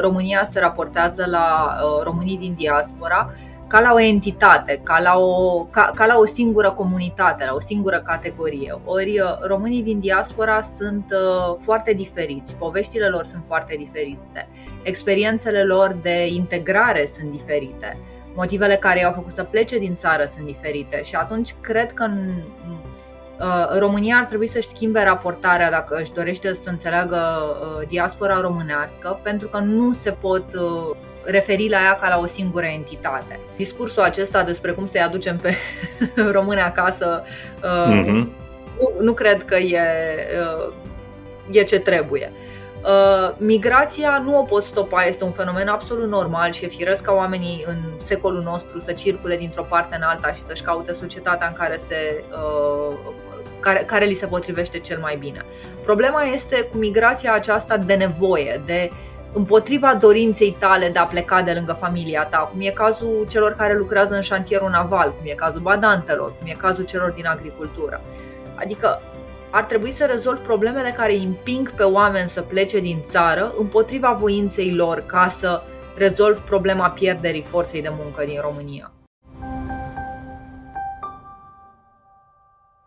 România se raportează la uh, românii din diaspora ca la o entitate, ca la o, ca, ca la o singură comunitate, la o singură categorie. Ori uh, românii din diaspora sunt uh, foarte diferiți, poveștile lor sunt foarte diferite, experiențele lor de integrare sunt diferite, motivele care i-au făcut să plece din țară sunt diferite și atunci cred că în, uh, România ar trebui să-și schimbe raportarea dacă își dorește să înțeleagă diaspora românească, pentru că nu se pot referi la ea ca la o singură entitate. Discursul acesta despre cum să-i aducem pe români acasă uh-huh. nu, nu cred că e, uh, e ce trebuie. Uh, migrația nu o pot stopa, este un fenomen absolut normal și e firesc ca oamenii în secolul nostru să circule dintr-o parte în alta și să-și caute societatea în care se uh, care, care li se potrivește cel mai bine. Problema este cu migrația aceasta de nevoie, de împotriva dorinței tale de a pleca de lângă familia ta, cum e cazul celor care lucrează în șantierul naval, cum e cazul badantelor, cum e cazul celor din agricultură. Adică ar trebui să rezolvi problemele care îi împing pe oameni să plece din țară împotriva voinței lor ca să rezolvi problema pierderii forței de muncă din România.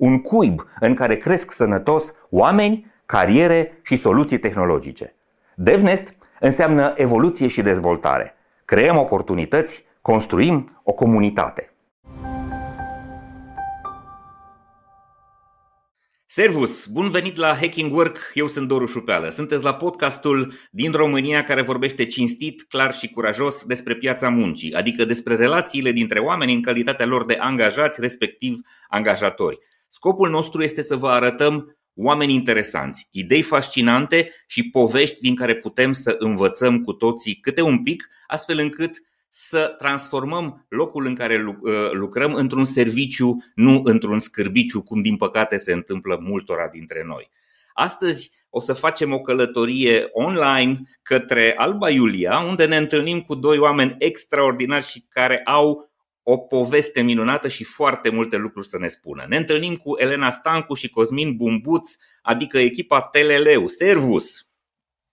Un cuib în care cresc sănătos oameni, cariere și soluții tehnologice. DevNest înseamnă evoluție și dezvoltare. Creăm oportunități, construim o comunitate. Servus! Bun venit la Hacking Work, eu sunt Doru Șupeală. Sunteți la podcastul din România care vorbește cinstit, clar și curajos despre piața muncii, adică despre relațiile dintre oameni în calitatea lor de angajați, respectiv angajatori. Scopul nostru este să vă arătăm oameni interesanți, idei fascinante și povești din care putem să învățăm cu toții câte un pic, astfel încât să transformăm locul în care uh, lucrăm într-un serviciu, nu într-un scârbiciu, cum din păcate se întâmplă multora dintre noi. Astăzi o să facem o călătorie online către Alba Iulia, unde ne întâlnim cu doi oameni extraordinari și care au o poveste minunată și foarte multe lucruri să ne spună. Ne întâlnim cu Elena Stancu și Cosmin Bumbuț, adică echipa Teleleu. Servus!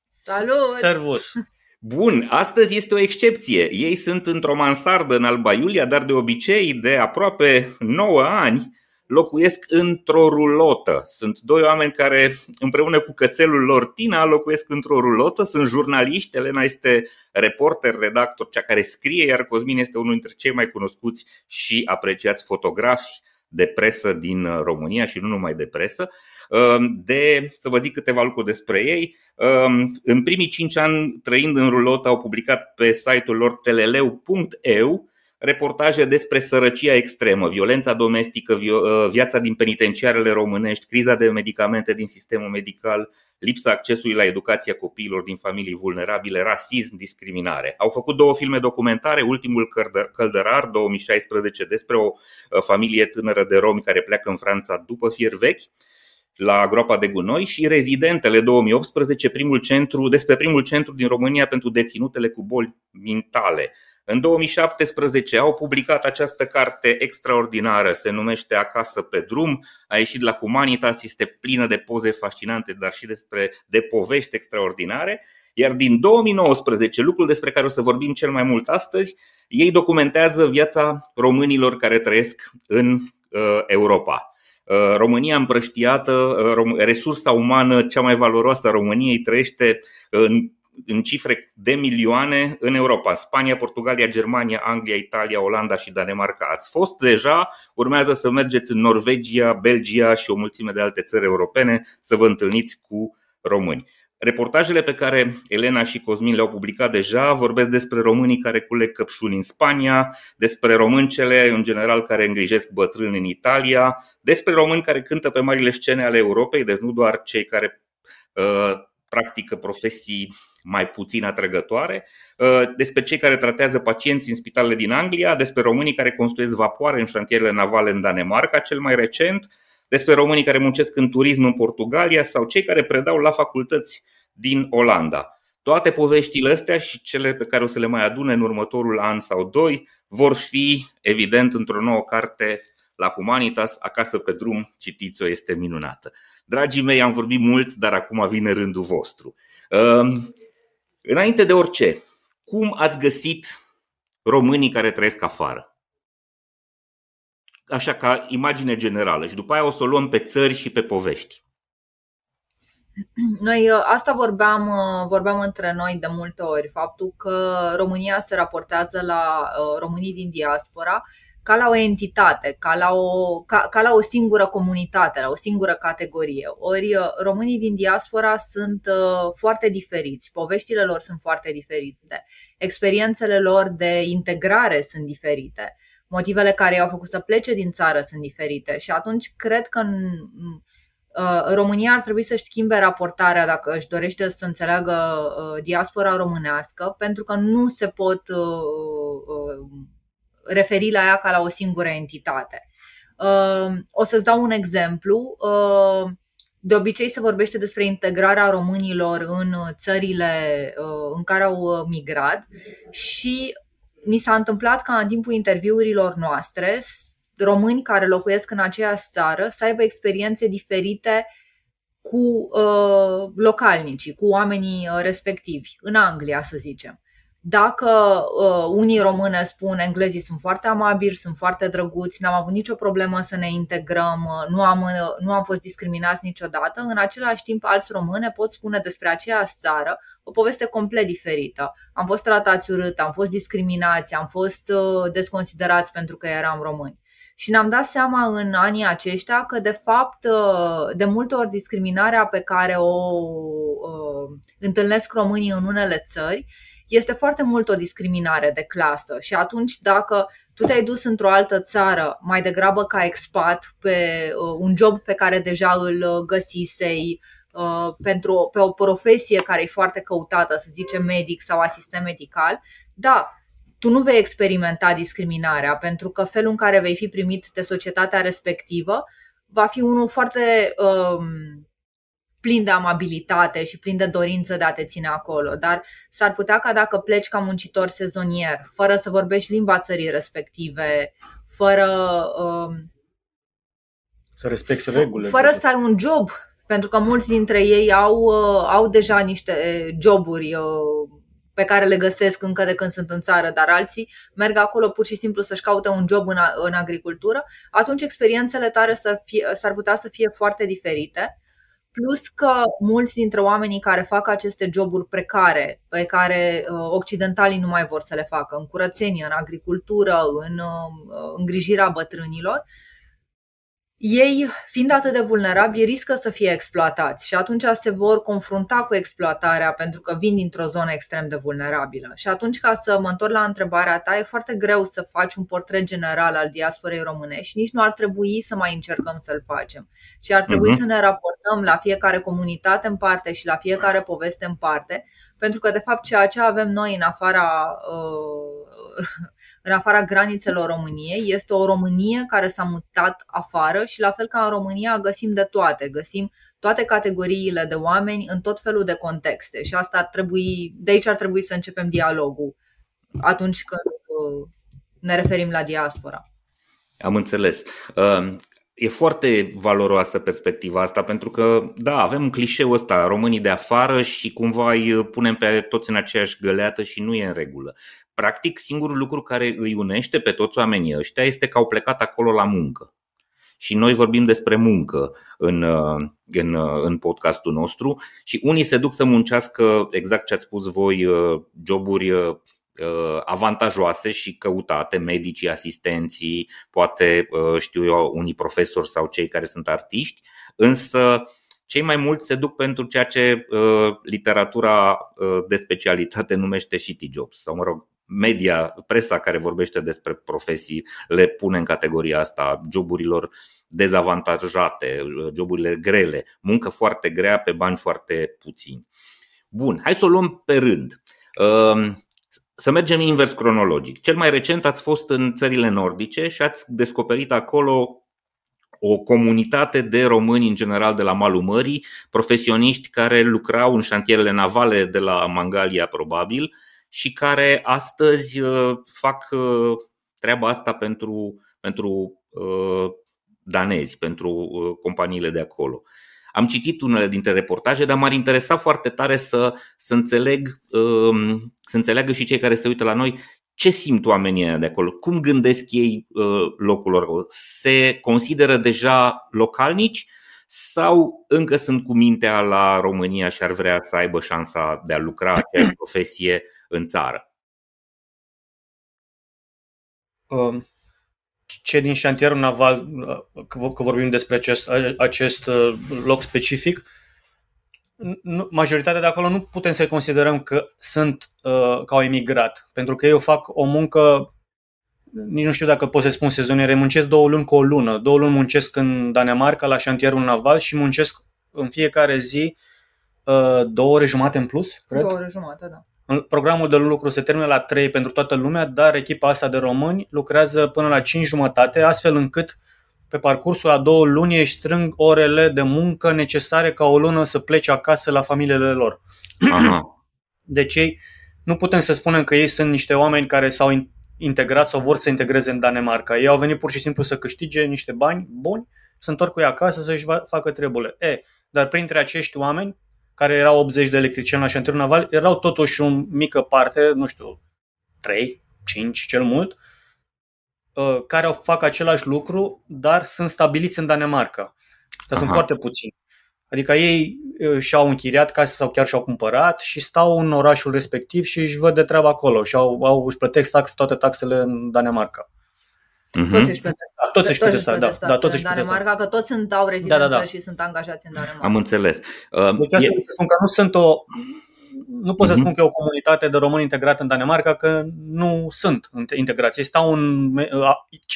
Salut! Servus! Bun, astăzi este o excepție. Ei sunt într-o mansardă în Alba Iulia, dar de obicei, de aproape 9 ani, locuiesc într-o rulotă. Sunt doi oameni care, împreună cu cățelul lor Tina, locuiesc într-o rulotă. Sunt jurnaliști. Elena este reporter, redactor, cea care scrie, iar Cosmin este unul dintre cei mai cunoscuți și apreciați fotografi de presă din România și nu numai de presă. Ehm, de, să vă zic câteva lucruri despre ei. Ehm, în primii cinci ani, trăind în rulotă, au publicat pe site-ul lor teleleu.eu reportaje despre sărăcia extremă, violența domestică, ă, viața din penitenciarele românești, criza de medicamente din sistemul medical, lipsa accesului la educația copiilor din familii vulnerabile, rasism, discriminare. Au făcut două filme documentare, ultimul Căldărar 2016 despre o ă, familie tânără de romi care pleacă în Franța după fier vechi la groapa de gunoi și Rezidentele 2018, primul centru, despre primul centru din România pentru deținutele cu boli mentale. În 2017 au publicat această carte extraordinară, se numește Acasă pe drum, a ieșit la Humanitas, este plină de poze fascinante, dar și despre de povești extraordinare. Iar din 2019, lucrul despre care o să vorbim cel mai mult astăzi, ei documentează viața românilor care trăiesc în uh, Europa. Uh, România împrăștiată, uh, resursa umană cea mai valoroasă a României trăiește în în cifre de milioane în Europa. Spania, Portugalia, Germania, Anglia, Italia, Olanda și Danemarca. Ați fost deja, urmează să mergeți în Norvegia, Belgia și o mulțime de alte țări europene să vă întâlniți cu români. Reportajele pe care Elena și Cosmin le-au publicat deja vorbesc despre românii care culeg căpșuni în Spania, despre româncele în general care îngrijesc bătrâni în Italia, despre români care cântă pe marile scene ale Europei, deci nu doar cei care uh, practică profesii mai puțin atrăgătoare, uh, despre cei care tratează pacienți în spitalele din Anglia, despre românii care construiesc vapoare în șantierele navale în Danemarca, cel mai recent, despre românii care muncesc în turism în Portugalia sau cei care predau la facultăți din Olanda. Toate poveștile astea și cele pe care o să le mai adune în următorul an sau doi vor fi, evident, într-o nouă carte la Humanitas, acasă pe drum, citiți-o, este minunată. Dragii mei, am vorbit mult, dar acum vine rândul vostru. Ehm, înainte de orice, cum ați găsit românii care trăiesc afară? Așa ca imagine generală și după aia o să o luăm pe țări și pe povești. Noi uh, asta vorbeam, uh, vorbeam între noi de multe ori, faptul că România se raportează la uh, românii din diaspora ca la o entitate, ca la o, ca, ca la o singură comunitate, la o singură categorie. Ori românii din diaspora sunt foarte diferiți, poveștile lor sunt foarte diferite, experiențele lor de integrare sunt diferite, motivele care i-au făcut să plece din țară sunt diferite și atunci cred că în, Uh, România ar trebui să-și schimbe raportarea dacă își dorește să înțeleagă uh, diaspora românească, pentru că nu se pot uh, referi la ea ca la o singură entitate. O să-ți dau un exemplu. De obicei se vorbește despre integrarea românilor în țările în care au migrat și ni s-a întâmplat ca în timpul interviurilor noastre români care locuiesc în aceeași țară să aibă experiențe diferite cu uh, localnicii, cu oamenii uh, respectivi, în Anglia, să zicem. Dacă uh, unii române spun englezii sunt foarte amabili, sunt foarte drăguți, n-am avut nicio problemă să ne integrăm, uh, nu am, uh, nu am fost discriminați niciodată, în același timp alți române pot spune despre aceeași țară o poveste complet diferită. Am fost tratați urât, am fost discriminați, am fost uh, desconsiderați pentru că eram români. Și ne-am dat seama în anii aceștia că, de fapt, uh, de multe ori discriminarea pe care o uh, întâlnesc românii în unele țări este foarte mult o discriminare de clasă. Și atunci, dacă tu te-ai dus într-o altă țară mai degrabă ca expat pe uh, un job pe care deja îl găsisei, pentru, pe o profesie care e foarte căutată, să zicem medic sau asistent medical, da, tu nu vei experimenta discriminarea, pentru că felul în care vei fi primit de societatea respectivă va fi unul foarte um, plin de amabilitate și plin de dorință de a te ține acolo. Dar s-ar putea ca dacă pleci ca muncitor sezonier, fără să vorbești limba țării respective, fără. Um, să respecti regulile. Fără să ai un job, pentru că mulți dintre ei au, uh, au deja niște joburi uh, pe care le găsesc încă de când sunt în țară, dar alții merg acolo pur și simplu să-și caute un job în, în agricultură, atunci experiențele tale să fie, s-ar putea să fie foarte diferite. Plus că mulți dintre oamenii care fac aceste joburi precare, pe care uh, occidentalii nu mai vor să le facă, în curățenie, în agricultură, în uh, îngrijirea bătrânilor, ei, fiind atât de vulnerabili, riscă să fie exploatați și atunci se vor confrunta cu exploatarea pentru că vin dintr-o zonă extrem de vulnerabilă. Și atunci, ca să mă întorc la întrebarea ta, e foarte greu să faci un portret general al diasporei românești și nici nu ar trebui să mai încercăm să-l facem, ci ar trebui uh-huh. să ne raportăm la fiecare comunitate în parte și la fiecare poveste în parte, pentru că, de fapt, ceea ce avem noi în afara uh, în afara granițelor României. Este o Românie care s-a mutat afară și la fel ca în România găsim de toate, găsim toate categoriile de oameni în tot felul de contexte și asta ar trebui, de aici ar trebui să începem dialogul atunci când uh, ne referim la diaspora. Am înțeles. Uh, e foarte valoroasă perspectiva asta pentru că, da, avem un clișeu ăsta, românii de afară și cumva îi punem pe toți în aceeași găleată și nu e în regulă practic singurul lucru care îi unește pe toți oamenii ăștia este că au plecat acolo la muncă. Și noi vorbim despre muncă în, în, în podcastul nostru și unii se duc să muncească, exact ce ați spus voi, joburi avantajoase și căutate, medicii, asistenții, poate știu eu, unii profesori sau cei care sunt artiști, însă cei mai mulți se duc pentru ceea ce uh, literatura uh, de specialitate numește shitty jobs sau, mă rog, media, presa care vorbește despre profesii le pune în categoria asta joburilor dezavantajate, joburile grele, muncă foarte grea pe bani foarte puțini. Bun, hai să o luăm pe rând. Ehm, să mergem invers cronologic. Cel mai recent ați fost în țările nordice și ați descoperit acolo o comunitate de români în general de la malul mării, profesioniști care lucrau în șantierele navale de la Mangalia probabil și care astăzi uh, fac uh, treaba asta pentru, pentru uh, danezi, pentru companiile de acolo. Am citit unele dintre reportaje, dar m-ar interesa foarte tare să, să înțeleg, um, să înțeleagă și cei care se uită la noi ce simt oamenii de acolo, cum gândesc ei uh, locul lor, se consideră deja localnici sau încă sunt cu mintea la România și ar vrea să aibă șansa de a lucra aceeași profesie în țară? Um, ce din șantierul naval, uh, că vorbim despre acest, acest uh, loc specific, majoritatea de acolo nu putem să considerăm că sunt uh, că au emigrat, pentru că eu fac o muncă, nici nu știu dacă pot să spun sezoniere, muncesc două luni cu o lună. Două luni muncesc în Danemarca la șantierul naval și muncesc în fiecare zi uh, două ore jumate în plus, cred. Două ore jumate, da. Programul de lucru se termină la 3 pentru toată lumea, dar echipa asta de români lucrează până la 5 jumătate, astfel încât pe parcursul a două luni își strâng orele de muncă necesare ca o lună să plece acasă la familiile lor. Aha. Deci ei, nu putem să spunem că ei sunt niște oameni care s-au integrat sau vor să integreze în Danemarca. Ei au venit pur și simplu să câștige niște bani buni, să întorc cu ei acasă să-și facă treburile. E, dar printre acești oameni, care erau 80 de electricieni la șantierul naval, erau totuși o mică parte, nu știu, 3, 5 cel mult, Uh, care fac același lucru, dar sunt stabiliți în Danemarca. Dar sunt foarte puțini. Adică ei uh, și-au închiriat case sau chiar și-au cumpărat și stau în orașul respectiv și își văd de treabă acolo și au, au, își plătesc tax, toate taxele în Danemarca. Uh-huh. Toți își plătesc asta. Toți își plătesc asta, da. da toți în Danemarca, că toți sunt, au rezidență da, da, da. și sunt angajați în Danemarca. Am înțeles. Uh, deci asta e... să spun că nu sunt o nu pot să mhm. spun că e o comunitate de români integrată în Danemarca, că nu sunt integrați. Stau în,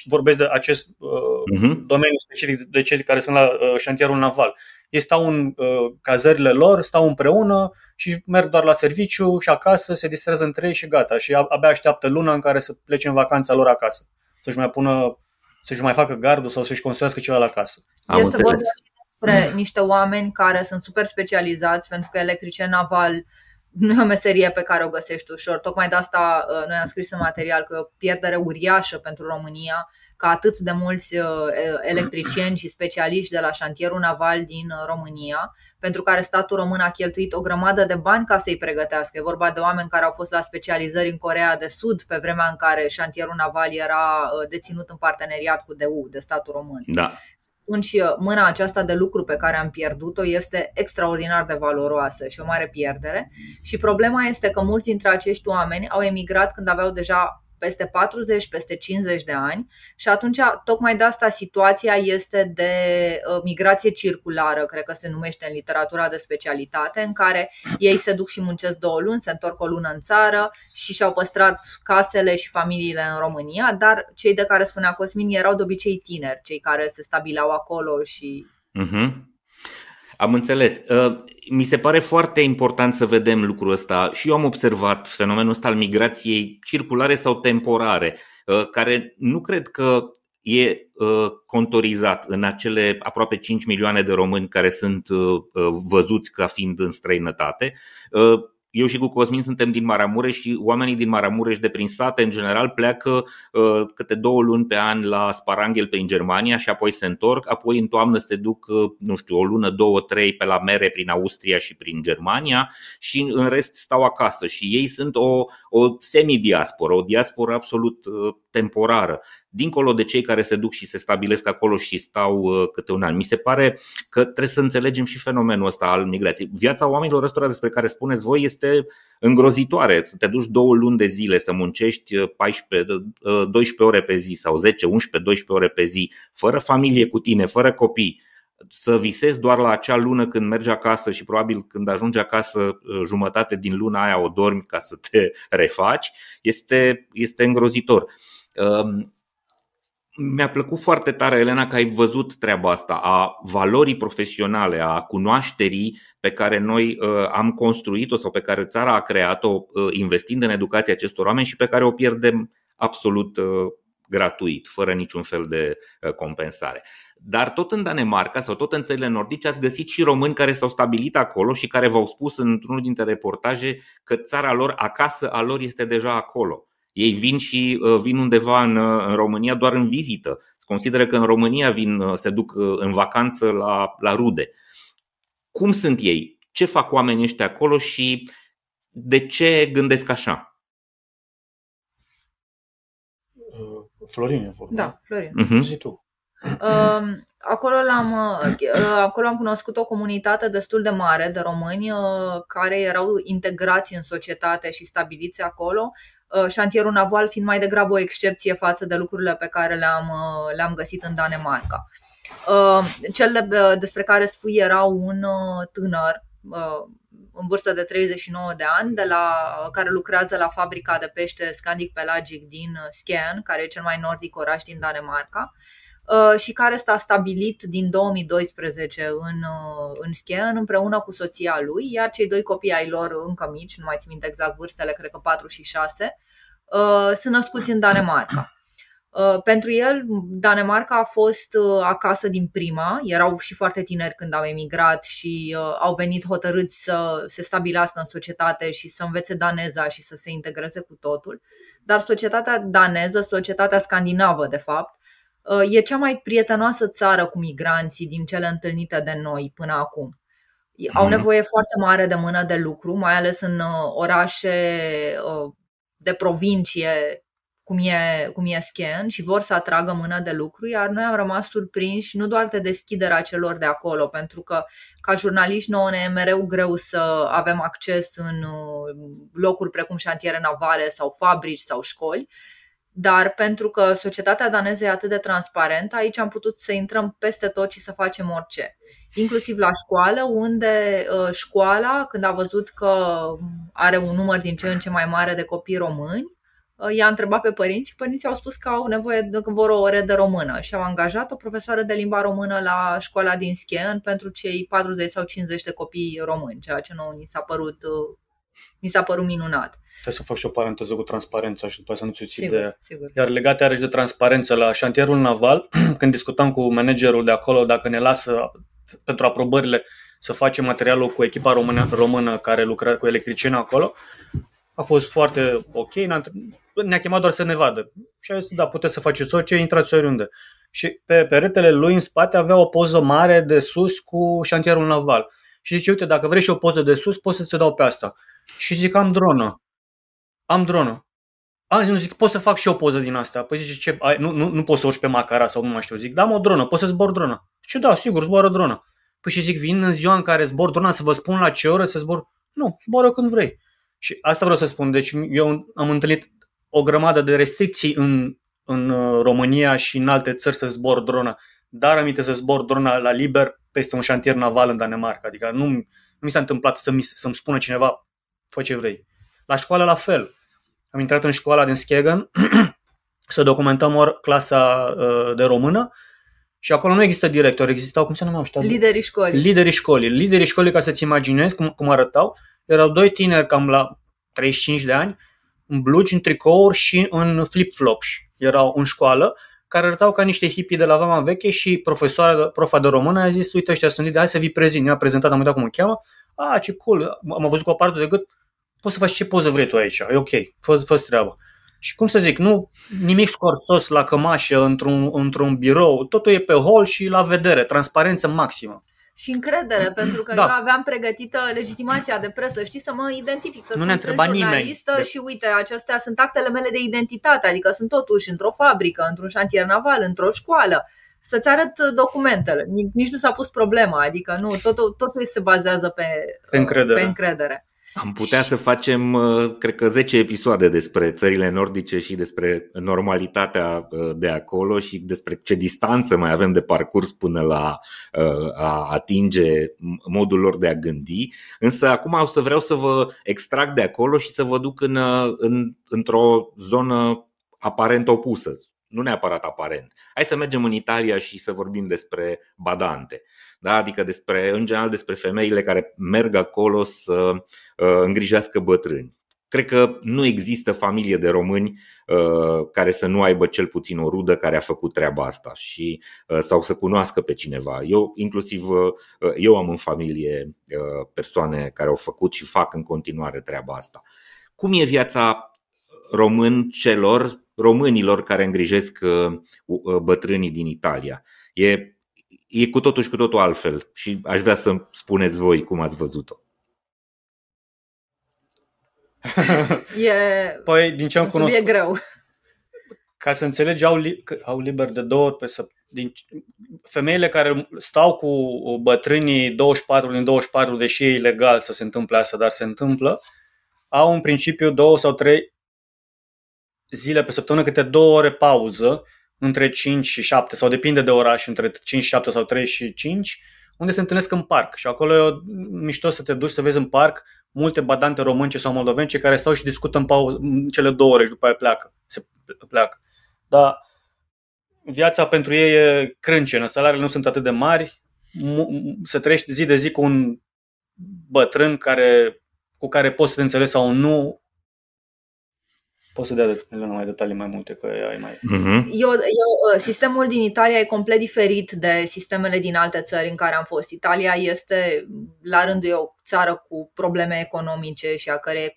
vorbesc de acest uh-huh. domeniu specific de cei care sunt la uh, șantierul naval. Ei stau în uh, cazările lor, stau împreună și merg doar la serviciu și acasă, se distrează între ei și gata. Și abia așteaptă luna în care să plece în vacanța lor acasă. Să-și mai pună, să-și mai facă gardul sau să-și construiască ceva la casă. Am este vorba despre mm. niște oameni care sunt super specializați pentru că electrician naval nu e o meserie pe care o găsești ușor. Tocmai de asta uh, noi am scris în material că e o pierdere uriașă pentru România ca atât de mulți uh, electricieni și specialiști de la șantierul naval din uh, România, pentru care statul român a cheltuit o grămadă de bani ca să-i pregătească. E vorba de oameni care au fost la specializări în Corea de Sud pe vremea în care șantierul naval era deținut în parteneriat cu DU, de statul român. Da atunci uh, mâna aceasta de lucru pe care am pierdut-o este extraordinar de valoroasă și o mare pierdere. Și problema este că mulți dintre acești oameni au emigrat când aveau deja peste 40, peste 50 de ani și atunci tocmai de asta situația este de uh, migrație circulară, cred că se numește în literatura de specialitate, în care ei se duc și muncesc două luni, se întorc o lună în țară și și-au păstrat casele și familiile în România, dar cei de care spunea Cosmin erau de obicei tineri, cei care se stabilau acolo și uh-huh. Am înțeles. Uh, mi se pare foarte important să vedem lucrul ăsta și eu am observat fenomenul ăsta al migrației circulare sau temporare, uh, care nu cred că e uh, contorizat în acele aproape 5 milioane de români care sunt văzuți ca fiind în străinătate eu și cu Cosmin suntem din Maramureș și oamenii din Maramureș de prin sate în general pleacă uh, câte două luni pe an la Sparanghel pe în Germania și apoi se întorc, apoi în toamnă se duc, uh, nu știu, o lună, două, trei pe la mere prin Austria și prin Germania și în rest stau acasă. Și ei sunt o, o semi-diasporă, o diasporă absolut uh, temporară dincolo de cei care se duc și se stabilesc acolo și stau uh, câte un an. Mi se pare că trebuie să înțelegem și fenomenul ăsta al migrației. Viața oamenilor ăstora despre care spuneți voi este îngrozitoare. Să te duci două luni de zile să muncești 14, uh, 12 uh, ore pe zi sau 10, 11, 12 ore pe zi, fără familie cu tine, fără copii să visezi doar la acea lună când mergi acasă și probabil când ajungi acasă jumătate din luna aia o dormi ca să te refaci, este, este îngrozitor. Um, mi-a plăcut foarte tare, Elena, că ai văzut treaba asta a valorii profesionale, a cunoașterii pe care noi uh, am construit-o sau pe care țara a creat-o uh, investind în educația acestor oameni și pe care o pierdem absolut uh, gratuit, fără niciun fel de compensare. Dar tot în Danemarca sau tot în țările nordice ați găsit și români care s-au stabilit acolo și care v-au spus într-unul dintre reportaje că țara lor, acasă a lor, este deja acolo ei vin și uh, vin undeva în, uh, în România doar în vizită. Se consideră că în România vin, uh, se duc în vacanță la, la rude. Cum sunt ei? Ce fac oamenii ăștia acolo și de ce gândesc așa? Florin e vorba. Da, Florin. Uh-huh. Zi tu. Um, acolo, l-am, acolo am cunoscut o comunitate destul de mare de români care erau integrați în societate și stabiliți acolo Uh, șantierul naval fiind mai degrabă o excepție față de lucrurile pe care le-am, uh, le-am găsit în Danemarca. Uh, cel despre care spui era un tânăr în vârstă de 39 de ani, de la, care lucrează la fabrica de pește Scandic Pelagic din Skien, care e cel mai nordic oraș din Danemarca și care s-a stabilit din 2012 în, în Skien împreună cu soția lui, iar cei doi copii ai lor încă mici, nu mai țin minte exact vârstele, cred că 4 și 6, Uh, sunt născuți în Danemarca. Uh, pentru el, Danemarca a fost uh, acasă din prima, erau și foarte tineri când au emigrat și au venit hotărâți să se stabilească în societate și să învețe daneza și să se integreze cu totul. Dar societatea daneză, societatea scandinavă, de fapt, e cea mai prietenoasă țară cu migranții din cele întâlnite de noi până acum. Au mhm. nevoie foarte mare de mână de lucru, mai ales în orașe de provincie cum e, cum e Scan și vor să atragă mână de lucru, iar noi am rămas surprinși nu doar de deschiderea celor de acolo, pentru că ca jurnaliști nouă ne e mereu greu să avem acces în uh, locuri precum șantiere navale sau fabrici sau școli, dar pentru că societatea daneză e atât de transparentă, aici am putut să intrăm peste tot și să facem orice. Inclusiv la școală, unde uh, școala, când a văzut că are un număr din ce în ce mai mare de copii români, uh, i-a întrebat pe părinți și părinții au spus că au nevoie de vor o ore de română și au angajat o profesoară de limba română la școala din Schien pentru cei 40 sau 50 de copii români, ceea ce nouă ni s-a părut, uh, ni s-a părut minunat. Trebuie să fac și o paranteză cu transparența și după să nu-ți sigur, ideea. Sigur. Iar legat iarăși de transparență, la șantierul naval, când discutam cu managerul de acolo dacă ne lasă pentru aprobările să facem materialul cu echipa română, română care lucrează cu electricieni acolo, a fost foarte ok, ne-a chemat doar să ne vadă. Și a zis, da, puteți să faceți orice, intrați oriunde. Și pe peretele lui în spate avea o poză mare de sus cu șantierul naval. Și zice, uite, dacă vrei și o poză de sus, poți să-ți dau pe asta. Și zic, am dronă am dronă. A, nu zic, pot să fac și o poză din asta. Păi zice, ce, ai, nu, nu, nu poți să urci pe macara sau nu mai știu. Zic, da, am o dronă, pot să zbor dronă. Și da, sigur, zboară dronă. Păi și zic, vin în ziua în care zbor drona să vă spun la ce oră să zbor. Nu, zboară când vrei. Și asta vreau să spun. Deci eu am întâlnit o grămadă de restricții în, în uh, România și în alte țări să zbor drona. Dar aminte să zbor drona la liber peste un șantier naval în Danemarca. Adică nu, nu mi s-a întâmplat să mi, să-mi spună cineva, fă ce vrei. La școală la fel am intrat în școala din Skegen să documentăm ori clasa uh, de română și acolo nu există director, existau, cum se numeau ăștia? Liderii școlii. Liderii școlii. Liderii școlii, ca să-ți imaginezi cum, cum arătau, erau doi tineri cam la 35 de ani, în blugi, în tricouri și în flip-flops. Erau în școală, care arătau ca niște hippie de la Vama Veche și profesoara, profa de română a zis, uite ăștia sunt lideri, hai să vii prezint. Ne-a prezentat, am uitat cum o cheamă. A, ce cool, am văzut cu o parte de gât, poți să faci ce poză vrei tu aici, e ok, fă, fă treaba. Și cum să zic, nu nimic scorțos la cămașă într-un, într-un birou, totul e pe hol și la vedere, transparență maximă. Și încredere, pentru că da. eu aveam pregătită legitimația de presă, știi, să mă identific, să nu ne întreba nimeni. De... și uite, acestea sunt actele mele de identitate, adică sunt totuși într-o fabrică, într-un șantier naval, într-o școală să-ți arăt documentele. Nici nu s-a pus problema, adică nu, totul, totul se bazează pe, pe încredere. Pe încredere. Am putea și... să facem, uh, cred că, 10 episoade despre țările nordice și despre normalitatea uh, de acolo și despre ce distanță mai avem de parcurs până la uh, a atinge modul lor de a gândi. Însă acum o să vreau să vă extrag de acolo și să vă duc în, în, într-o zonă aparent opusă, nu neapărat aparent. Hai să mergem în Italia și să vorbim despre badante, da? adică despre, în general despre femeile care merg acolo să uh, îngrijească bătrâni. Cred că nu există familie de români uh, care să nu aibă cel puțin o rudă care a făcut treaba asta și uh, sau să cunoască pe cineva. Eu inclusiv uh, eu am în familie uh, persoane care au făcut și fac în continuare treaba asta. Cum e viața român celor românilor care îngrijesc uh, uh, bătrânii din Italia. E, e cu totul și cu totul altfel și aș vrea să spuneți voi cum ați văzut-o. E păi, din ce am cunoscut, e greu. Ca să înțelegi, au, li, au liber de două ori pe să, din, femeile care stau cu bătrânii 24 din 24, deși e ilegal să se întâmple asta, dar se întâmplă, au în principiu două sau trei zile pe săptămână, câte două ore pauză între 5 și 7 sau depinde de oraș, între 5 și 7 sau 3 și 5, unde se întâlnesc în parc. Și acolo e mișto să te duci să vezi în parc multe badante românce sau moldovence care stau și discută în, pauză, în cele două ore și după aia pleacă. Se pleacă. Dar viața pentru ei e crâncenă, salariile nu sunt atât de mari, să trăiești zi de zi cu un bătrân care, cu care poți să te înțelegi sau nu, Poți să dea Elena mai detalii mai multe, că ai mai... Uh-huh. Eu, eu, sistemul din Italia e complet diferit de sistemele din alte țări în care am fost. Italia este, la rândul ei, o țară cu probleme economice și a cărei,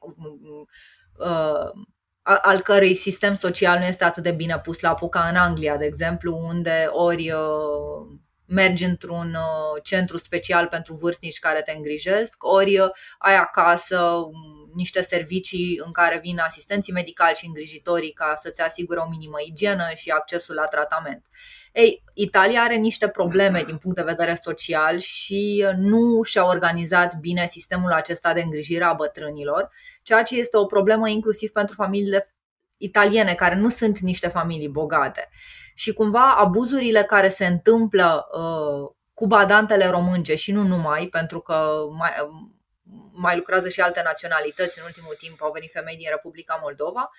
uh, al cărei sistem social nu este atât de bine pus la puca în Anglia, de exemplu, unde ori uh, mergi într-un uh, centru special pentru vârstnici care te îngrijesc, ori uh, ai acasă um, niște servicii în care vin asistenții medicali și îngrijitorii ca să-ți asigure o minimă igienă și accesul la tratament. Ei, Italia are niște probleme din punct de vedere social și uh, nu și-a organizat bine sistemul acesta de îngrijire a bătrânilor, ceea ce este o problemă inclusiv pentru familiile italiene, care nu sunt niște familii bogate și cumva abuzurile care se întâmplă uh, cu badantele românce și nu numai, pentru că mai, mai lucrează și alte naționalități. În ultimul timp au venit femei din Republica Moldova.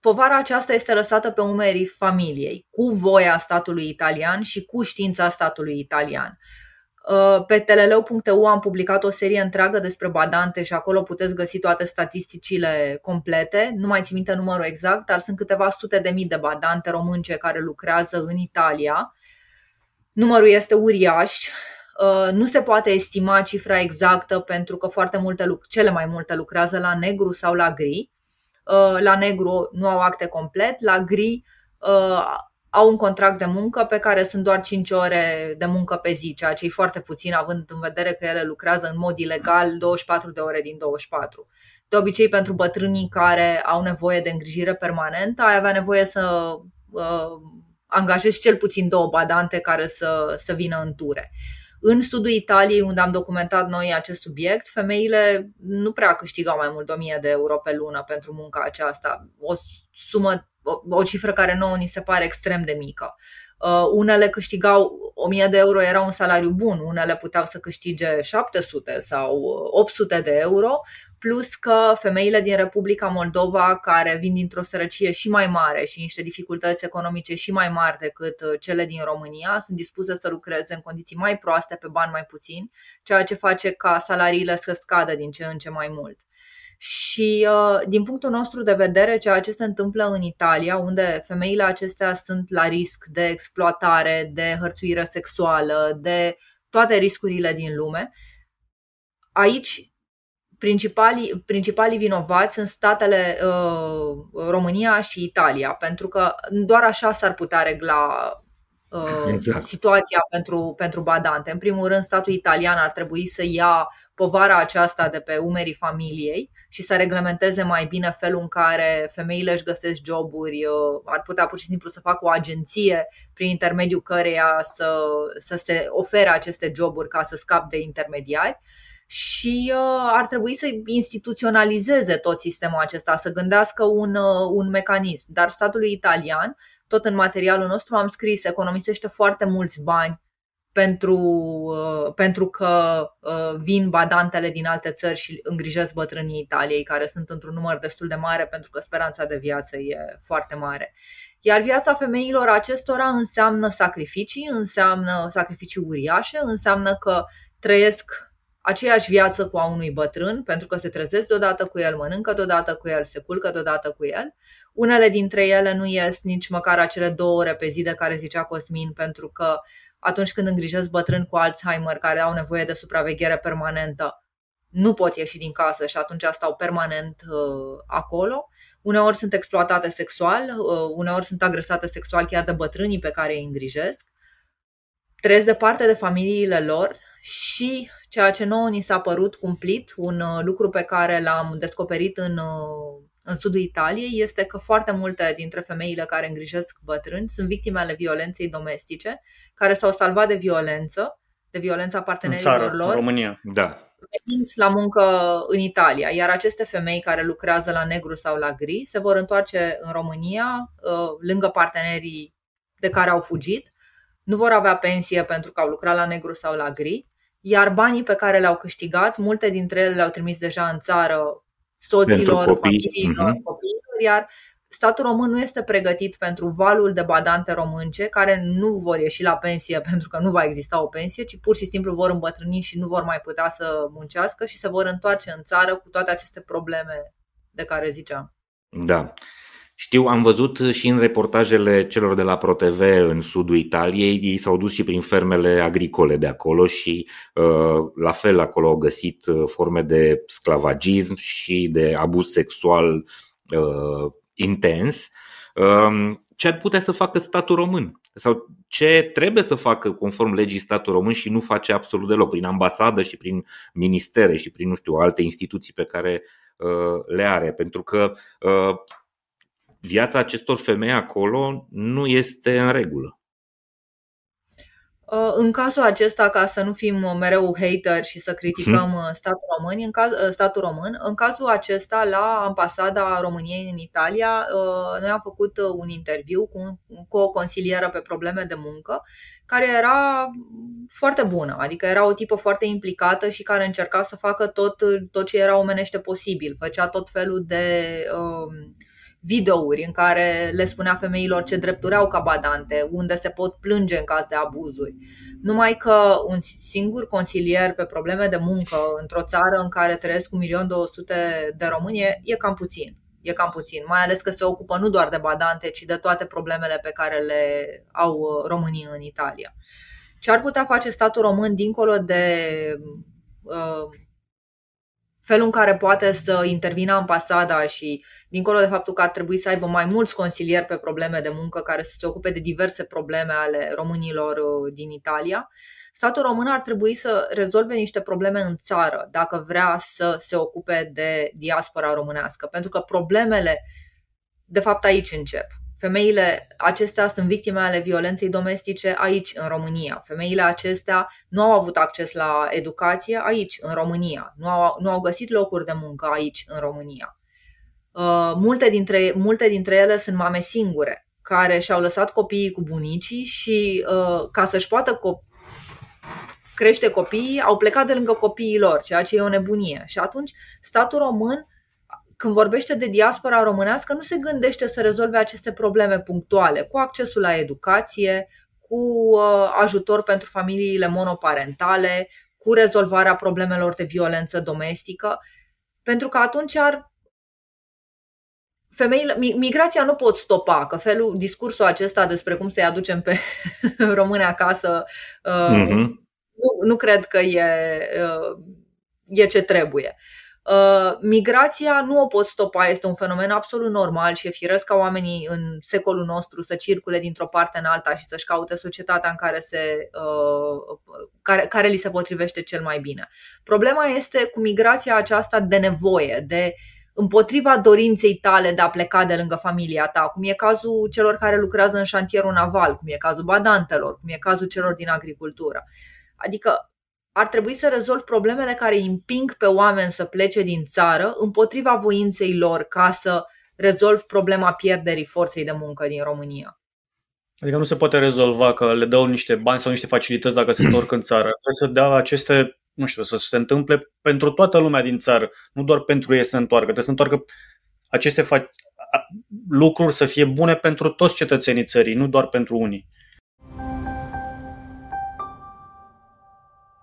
Povara aceasta este lăsată pe umerii familiei, cu voia statului italian și cu știința statului italian. Uh, pe teleleu.eu am publicat o serie întreagă despre badante și acolo puteți găsi toate statisticile complete. Nu mai țin minte numărul exact, dar sunt câteva sute de mii de badante românce care lucrează în Italia. Numărul este uriaș. Uh, nu se poate estima cifra exactă pentru că foarte multe, cele mai multe lucrează la negru sau la gri. Uh, la negru nu au acte complet, la gri au un contract de muncă pe care sunt doar 5 ore de muncă pe zi, ceea ce e foarte puțin având în vedere că ele lucrează în mod ilegal 24 de ore din 24. De obicei, pentru bătrânii care au nevoie de îngrijire permanentă, ai avea nevoie să uh, angajezi cel puțin două badante care să, să vină în ture. În sudul Italiei, unde am documentat noi acest subiect, femeile nu prea câștigau mai mult de 1000 de euro pe lună pentru munca aceasta. O sumă o, o cifră care nouă ni se pare extrem de mică. Uh, unele câștigau 1000 de euro, era un salariu bun, unele puteau să câștige 700 sau 800 de euro, plus că femeile din Republica Moldova, care vin dintr-o sărăcie și mai mare și niște dificultăți economice și mai mari decât uh, cele din România, sunt dispuse să lucreze în condiții mai proaste, pe bani mai puțini, ceea ce face ca salariile să scadă din ce în ce mai mult. Și uh, din punctul nostru de vedere, ceea ce se întâmplă în Italia, unde femeile acestea sunt la risc de exploatare, de hărțuire sexuală, de toate riscurile din lume, aici principalii, principalii vinovați sunt statele uh, România și Italia, pentru că doar așa s-ar putea regla uh, exact. situația pentru, pentru badante. În primul rând, statul italian ar trebui să ia povara aceasta de pe umerii familiei și să reglementeze mai bine felul în care femeile își găsesc joburi, uh, ar putea pur și simplu să facă o agenție prin intermediul căreia să, să se ofere aceste joburi ca să scap de intermediari și uh, ar trebui să instituționalizeze tot sistemul acesta, să gândească un, uh, un mecanism. Dar statul italian, tot în materialul nostru am scris, economisește foarte mulți bani pentru, uh, pentru că vin badantele din alte țări și îngrijesc bătrânii Italiei, care sunt într-un număr destul de mare pentru că speranța de viață e foarte mare. Iar viața femeilor acestora înseamnă sacrificii, înseamnă sacrificii uriașe, înseamnă că trăiesc aceeași viață cu a unui bătrân, pentru că se trezesc deodată cu el, mănâncă deodată cu el, se culcă deodată cu el. Unele dintre ele nu ies nici măcar acele două ore pe zi de care zicea Cosmin, pentru că atunci când îngrijesc bătrâni cu Alzheimer care au nevoie de supraveghere permanentă, nu pot ieși din casă și atunci stau permanent uh, acolo. Uneori sunt exploatate sexual, uh, uneori sunt agresate sexual chiar de bătrânii pe care îi îngrijesc. Trăiesc departe de familiile lor și ceea ce nouă ni s-a părut cumplit, un uh, lucru pe care l-am descoperit în, uh, în sudul Italiei, este că foarte multe dintre femeile care îngrijesc bătrâni sunt victime ale violenței domestice, care s-au salvat de violență, de violența partenerilor în țară, lor. În România. Da. Venind la muncă în Italia, iar aceste femei care lucrează la negru sau la gri se vor întoarce în România uh, lângă partenerii de care au fugit, nu vor avea pensie pentru că au lucrat la negru sau la gri iar banii pe care le-au câștigat, multe dintre ele le-au trimis deja în țară soților, copii. familiilor, uh-huh. copiilor, iar statul român nu este pregătit pentru valul de badante românce care nu vor ieși la pensie pentru că nu va exista o pensie, ci pur și simplu vor îmbătrâni și nu vor mai putea să muncească și se vor întoarce în țară cu toate aceste probleme de care ziceam. Da. Știu, am văzut și în reportajele celor de la ProTV în sudul Italiei, ei s-au dus și prin fermele agricole de acolo și uh, la fel acolo au găsit uh, forme de sclavagism și de abuz sexual uh, intens. Um, ce ar putea să facă statul român? Sau ce trebuie să facă conform legii statul român și nu face absolut deloc, prin ambasadă și prin ministere și prin, nu știu, alte instituții pe care le are? Pentru că viața acestor femei acolo nu este în regulă. Uh, în cazul acesta, ca să nu fim mereu hater și să criticăm hmm. statul român, în caz, uh, statul român, în cazul acesta, la ambasada României în Italia, noi am făcut un interviu cu, cu o consilieră pe probleme de muncă, care era foarte bună, adică era o tipă foarte implicată și care încerca să facă tot, tot ce era omenește posibil. Făcea tot felul de uh, videouri în care le spunea femeilor ce drepturi au ca badante, unde se pot plânge în caz de abuzuri. Numai că un singur consilier pe probleme de muncă într-o țară în care trăiesc 1.200.000 de români e, e cam puțin. E cam puțin, mai ales că se ocupă nu doar de badante, ci de toate problemele pe care le au uh, românii în Italia. Ce ar putea face statul român dincolo de uh, felul în care poate să intervină ambasada și dincolo de faptul că ar trebui să aibă mai mulți consilieri pe probleme de muncă care să se ocupe de diverse probleme ale românilor uh, din Italia, statul român ar trebui să rezolve niște probleme în țară dacă vrea să se ocupe de diaspora românească, pentru că problemele de fapt aici încep. Femeile acestea sunt victime ale violenței domestice aici, în România. Femeile acestea nu au avut acces la educație aici, în România. Nu au, nu au găsit locuri de muncă aici, în România. Uh, multe, dintre, multe dintre ele sunt mame singure, care și-au lăsat copiii cu bunicii și uh, ca să-și poată co- crește copiii, au plecat de lângă copiii lor, ceea ce e o nebunie. Și atunci statul român când vorbește de diaspora românească, nu se gândește să rezolve aceste probleme punctuale, cu accesul la educație, cu uh, ajutor pentru familiile monoparentale, cu rezolvarea problemelor de violență domestică, pentru că atunci ar femeile, migrația nu pot stopa, că felul, discursul acesta despre cum să-i aducem pe române acasă, uh, mm-hmm. nu, nu cred că e, uh, e ce trebuie. Uh, migrația nu o pot stopa, este un fenomen absolut normal și e firesc ca oamenii în secolul nostru să circule dintr-o parte în alta și să-și caute societatea în care, se, uh, care, care li se potrivește cel mai bine. Problema este cu migrația aceasta de nevoie, de împotriva dorinței tale de a pleca de lângă familia ta, cum e cazul celor care lucrează în șantierul naval, cum e cazul badantelor, cum e cazul celor din agricultură. Adică ar trebui să rezolv problemele care împing pe oameni să plece din țară împotriva voinței lor ca să rezolv problema pierderii forței de muncă din România. Adică nu se poate rezolva că le dau niște bani sau niște facilități dacă se întorc în țară. Trebuie să dea aceste, nu știu, să se întâmple pentru toată lumea din țară, nu doar pentru ei să întoarcă. Trebuie să întoarcă aceste fa- lucruri să fie bune pentru toți cetățenii țării, nu doar pentru unii.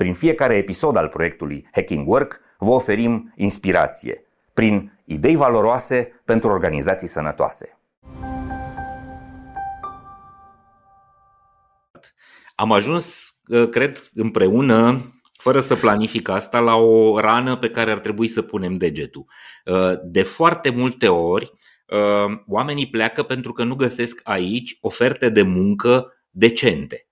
prin fiecare episod al proiectului Hacking Work, vă oferim inspirație prin idei valoroase pentru organizații sănătoase. Am ajuns, ă, cred, împreună, fără să planific asta, la o rană pe care ar trebui să punem degetul. Ă, de foarte multe ori, ă, oamenii pleacă pentru că nu găsesc aici oferte de muncă decente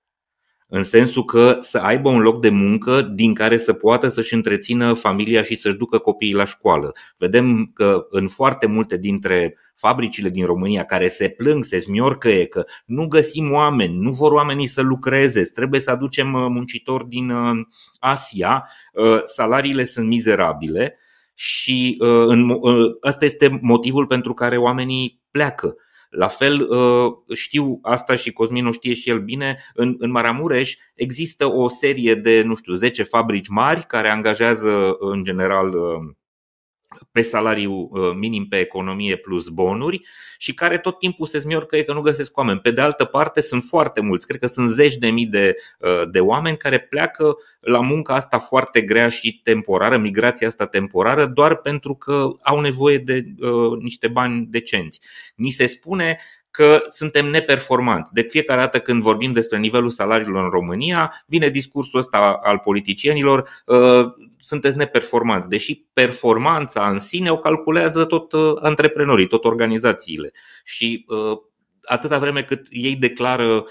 în sensul că să aibă un loc de muncă din care să poată să-și întrețină familia și să-și ducă copiii la școală. Vedem că în foarte multe dintre fabricile din România care se plâng, se smiorcăie că nu găsim oameni, nu vor oamenii să lucreze, trebuie să aducem uh, muncitori din uh, Asia, uh, salariile sunt mizerabile și ăsta este motivul pentru care oamenii pleacă. La fel uh, știu asta și Cosmin o știe și el bine, în, în Maramureș există o serie de, nu știu, 10 fabrici mari care angajează în general uh, pe salariu uh, minim pe economie plus bonuri și care tot timpul se smiorcă că nu găsesc oameni. Pe de altă parte sunt foarte mulți, cred că sunt zeci de mii de, uh, de oameni care pleacă la munca asta foarte grea și temporară, migrația asta temporară, doar pentru că au nevoie de uh, niște bani decenți. Ni se spune că suntem neperformanți. De fiecare dată când vorbim despre nivelul salariilor în România, vine discursul ăsta al politicienilor, uh, sunteți neperformanți, deși performanța în sine o calculează tot uh, antreprenorii, tot organizațiile. Și uh, atâta vreme cât ei declară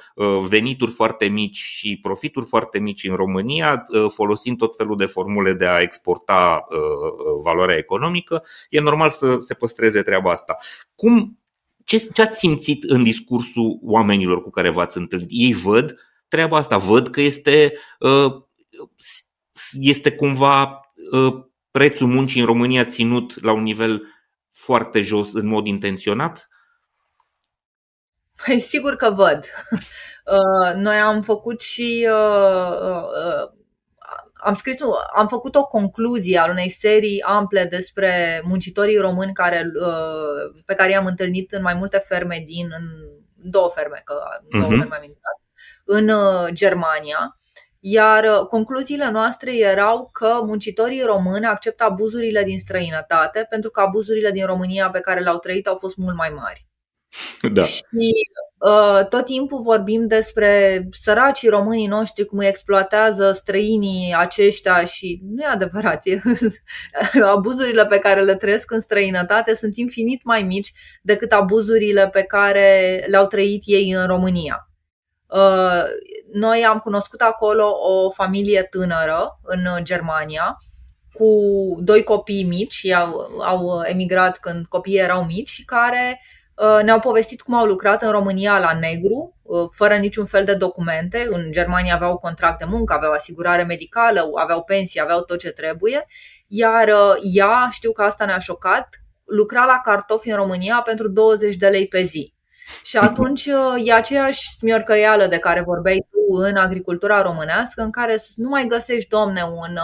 venituri foarte mici și profituri foarte mici în România, folosind tot felul de formule de a exporta valoarea economică, e normal să se păstreze treaba asta. Cum ce, ce ați simțit în discursul oamenilor cu care v-ați întâlnit? Ei văd treaba asta, văd că este, uh, este cumva uh, prețul muncii în România ținut la un nivel foarte jos în mod intenționat? Păi, sigur că văd. Uh, noi am făcut și am scris, am făcut o concluzie al unei serii ample despre muncitorii români care, uh, pe care i-am întâlnit în mai multe ferme din, în două ferme, că două uh-huh. ferme am intrat, în uh, Germania. Iar uh, concluziile noastre erau că muncitorii români acceptă abuzurile din străinătate pentru că abuzurile din România pe care le-au trăit au fost mult mai mari. Da. Și uh, tot timpul vorbim despre săracii românii noștri, cum îi exploatează străinii aceștia și nu e adevărat. E, abuzurile pe care le trăiesc în străinătate sunt infinit mai mici decât abuzurile pe care le-au trăit ei în România. Uh, noi am cunoscut acolo o familie tânără în Germania cu doi copii mici, au, au emigrat când copiii erau mici și care Uh, ne-au povestit cum au lucrat în România la negru, uh, fără niciun fel de documente. În Germania aveau contract de muncă, aveau asigurare medicală, aveau pensie, aveau tot ce trebuie. Iar uh, ea, știu că asta ne-a șocat, lucra la cartofi în România pentru 20 de lei pe zi. Și atunci e aceeași smiorcăială de care vorbeai tu în agricultura românească, în care nu mai găsești, domne, un,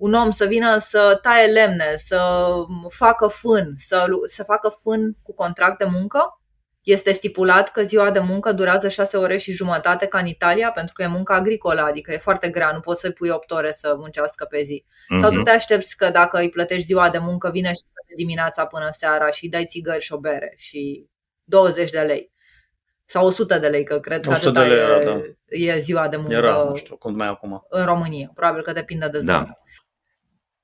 un om să vină să taie lemne, să facă fân, să, să facă fân cu contract de muncă. Este stipulat că ziua de muncă durează 6 ore și jumătate ca în Italia, pentru că e muncă agricolă, adică e foarte grea, nu poți să pui 8 ore să muncească pe zi. Mm-hmm. Sau tu te aștepți că dacă îi plătești ziua de muncă, vine și de dimineața până seara și îi dai țigări și o bere și 20 de lei. Sau 100 de lei, că cred că atâta lei, e, da. e ziua de muncă era, nu știu, cum mai acum. în România. Probabil că depinde de da. zonă. Da.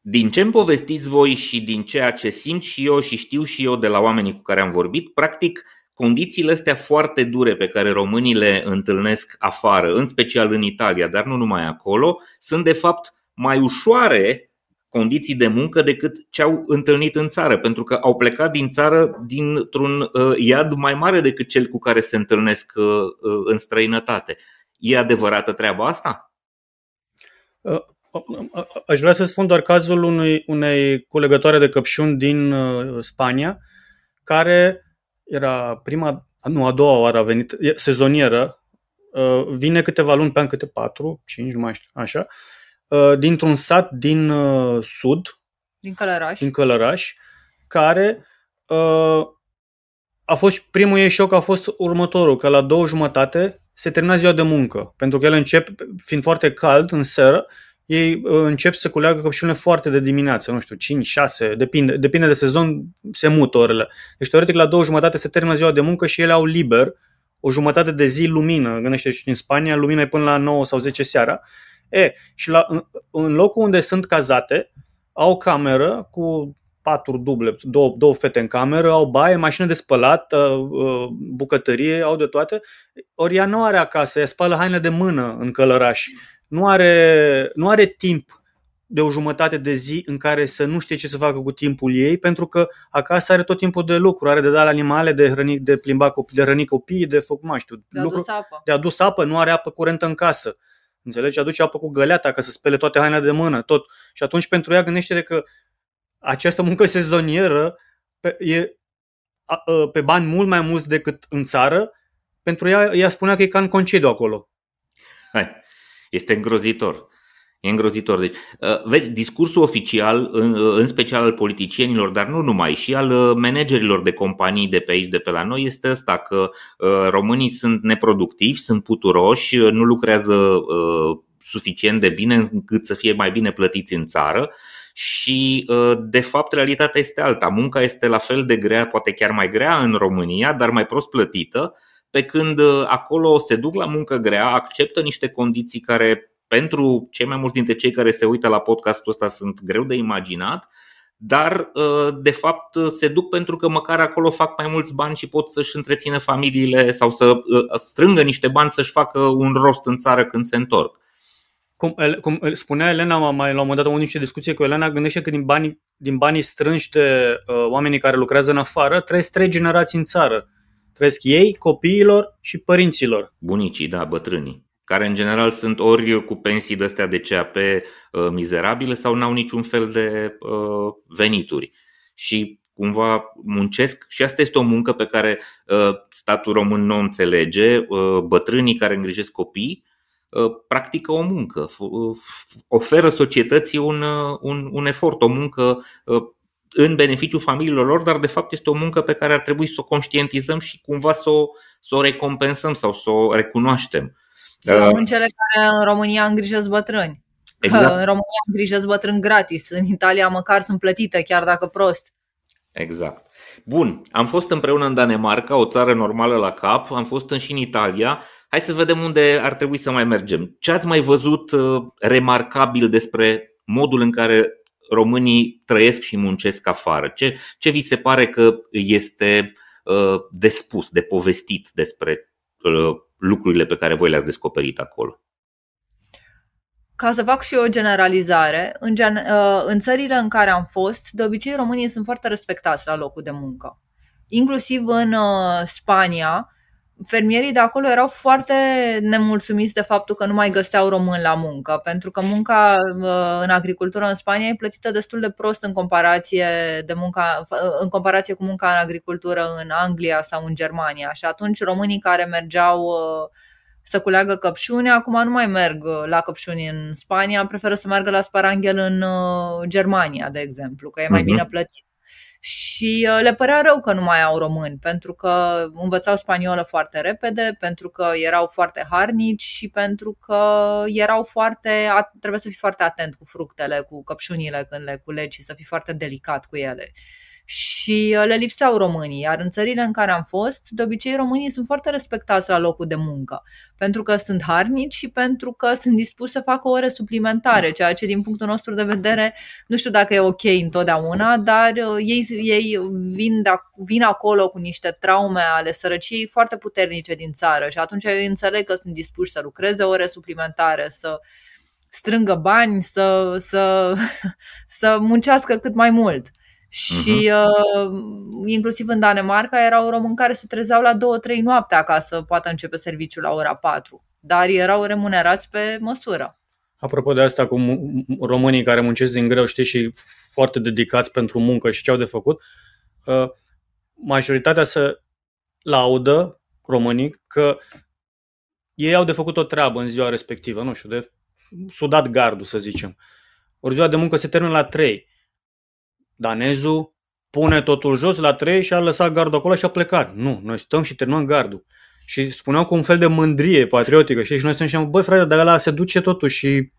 Din ce îmi povestiți voi și din ceea ce simt și eu și știu și eu de la oamenii cu care am vorbit, practic condițiile astea foarte dure pe care românii le întâlnesc afară, în special în Italia, dar nu numai acolo, sunt de fapt mai ușoare condiții de muncă decât ce au întâlnit în țară, pentru că au plecat din țară dintr-un uh, iad mai mare decât cel cu care se întâlnesc uh, uh, în străinătate. E adevărată treaba asta? Aș vrea să spun doar cazul unui, unei colegătoare de căpșuni din Spania, care era prima, nu, a doua oară a venit, sezonieră, vine câteva luni pe an, câte patru, cinci, nu mai știu, așa, Uh, dintr-un sat din uh, sud, din Călăraș, din Călăraș care uh, a fost primul ei șoc a fost următorul, că la două jumătate se termina ziua de muncă, pentru că el încep, fiind foarte cald în seară, ei încep să culeagă căpșunile foarte de dimineață, nu știu, 5, 6, depinde, depinde de sezon, se mută orele. Deci, teoretic, la două jumătate se termină ziua de muncă și ele au liber o jumătate de zi lumină. Gândește și în Spania, lumina e până la 9 sau 10 seara E, și la, în, în locul unde sunt cazate, au o cameră cu patru duble, două, două fete în cameră, au baie, mașină de spălat, uh, uh, bucătărie, au de toate. Ori ea nu are acasă, ea spală haine de mână în călăraș. Nu are, nu are timp de o jumătate de zi în care să nu știe ce să facă cu timpul ei, pentru că acasă are tot timpul de lucru, are de dat la animale, de, hrăni, de plimba copii, de hrăni copii, de făcut, mai știu, de lucru, adus apă. de adus apă, nu are apă curentă în casă. Înțelegi? Aduce apă cu găleata ca să spele toate hainele de mână, tot. Și atunci pentru ea gândește că această muncă sezonieră pe, e a, a, pe bani mult mai mulți decât în țară, pentru ea, ea spunea că e ca în concediu acolo. Hai, este îngrozitor. E îngrozitor. Deci, uh, vezi, discursul oficial, în, uh, în special al politicienilor, dar nu numai, și al uh, managerilor de companii de pe aici, de pe la noi, este ăsta că românii sunt neproductivi, sunt puturoși, nu lucrează suficient de bine încât să fie mai bine plătiți în țară și de fapt realitatea este alta. Munca este la fel de grea, poate chiar mai grea în România, dar mai prost plătită, pe când acolo se duc la muncă grea, acceptă niște condiții care pentru cei mai mulți dintre cei care se uită la podcastul ăsta sunt greu de imaginat, dar uh, de fapt se duc pentru că măcar acolo fac mai mulți bani și pot să-și întrețină familiile sau să uh, strângă niște bani să-și facă un rost în țară când se întorc. Cum, cum spunea Elena mai la un moment dat am niște discuție cu Elena, gândește că din banii, din banii strânși de uh, oamenii care lucrează în afară, trăiesc trei generații în țară. Trăiesc ei, copiilor și părinților. Bunicii, da, bătrânii care în general sunt ori cu pensii de-astea de CAP uh, mizerabile sau n-au niciun fel de uh, venituri. Și cumva muncesc și asta este o muncă pe care uh, statul român nu o înțelege. Bătrânii care îngrijesc copii practică o muncă, oferă societății un, un, un efort, o muncă în beneficiul familiilor lor, dar de fapt este o muncă pe care ar trebui să o conștientizăm și cumva să o, să o recompensăm sau să o recunoaștem. Uh, cele care în România îngrijesc bătrâni. Exact. În România îngrijesc bătrâni gratis. În Italia măcar sunt plătite, chiar dacă prost. Exact. Bun, am fost împreună în Danemarca, o țară normală la cap, am fost și în Italia. Hai să vedem unde ar trebui să mai mergem. Ce ați mai văzut uh, remarcabil despre modul în care românii trăiesc și muncesc afară? Ce, ce vi se pare că este uh, de spus, de povestit despre uh, lucrurile pe care voi le-ați descoperit acolo? Ca să fac și eu o generalizare, în, gen, uh, în țările în care am fost, de obicei românii sunt foarte respectați la locul de muncă. Inclusiv în uh, Spania, fermierii de acolo erau foarte nemulțumiți de faptul că nu mai găseau români la muncă, pentru că munca uh, în agricultură în Spania e plătită destul de prost în comparație, de munca, uh, în comparație cu munca în agricultură în Anglia sau în Germania. Și atunci românii care mergeau uh, să culeagă căpșuni, acum nu mai merg la căpșuni în Spania, preferă să meargă la sparanghel în Germania, de exemplu, că e mai uh-huh. bine plătit și uh, le părea rău că nu mai au români, pentru că învățau spaniolă foarte repede, pentru că erau foarte harnici și pentru că erau foarte, trebuie să fii foarte atent cu fructele, cu căpșunile când le culegi și să fii foarte delicat cu ele. Și le lipseau românii. Iar în țările în care am fost, de obicei românii sunt foarte respectați la locul de muncă, pentru că sunt harnici și pentru că sunt dispuși să facă ore suplimentare, ceea ce din punctul nostru de vedere nu știu dacă e ok întotdeauna, dar ei, ei vin, de, vin acolo cu niște traume ale sărăciei foarte puternice din țară și atunci eu înțeleg că sunt dispuși să lucreze ore suplimentare, să strângă bani, să, să, să muncească cât mai mult. Și uh-huh. uh, inclusiv în Danemarca erau români care se trezeau la 2-3 noaptea ca să poată începe serviciul la ora 4, dar erau remunerați pe măsură. Apropo de asta cu românii care muncesc din greu, știi, și foarte dedicați pentru muncă și ce au de făcut, uh, majoritatea să laudă românii că ei au de făcut o treabă în ziua respectivă, nu știu, de sudat gardul, să zicem. Ori ziua de muncă se termină la 3. Danezul pune totul jos la 3 și a lăsat gardul acolo și a plecat. Nu, noi stăm și terminăm gardul. Și spuneau cu un fel de mândrie patriotică, știi? Și noi stăm și am, băi frate, dar ăla se duce totuși și...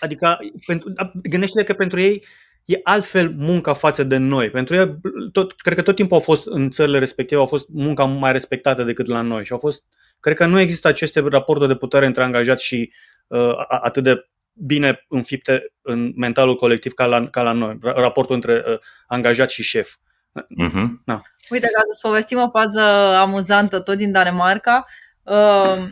Adică, pentru, gândește-te că pentru ei e altfel munca față de noi. Pentru ei, tot, cred că tot timpul au fost în țările respective, au fost munca mai respectată decât la noi și au fost, cred că nu există aceste raporturi de putere între angajat și uh, atât de bine înfipte în mentalul colectiv ca la, ca la noi, raportul între uh, angajat și șef. Uh-huh. Da. Uite, ca să-ți povestim o fază amuzantă tot din Danemarca, uh,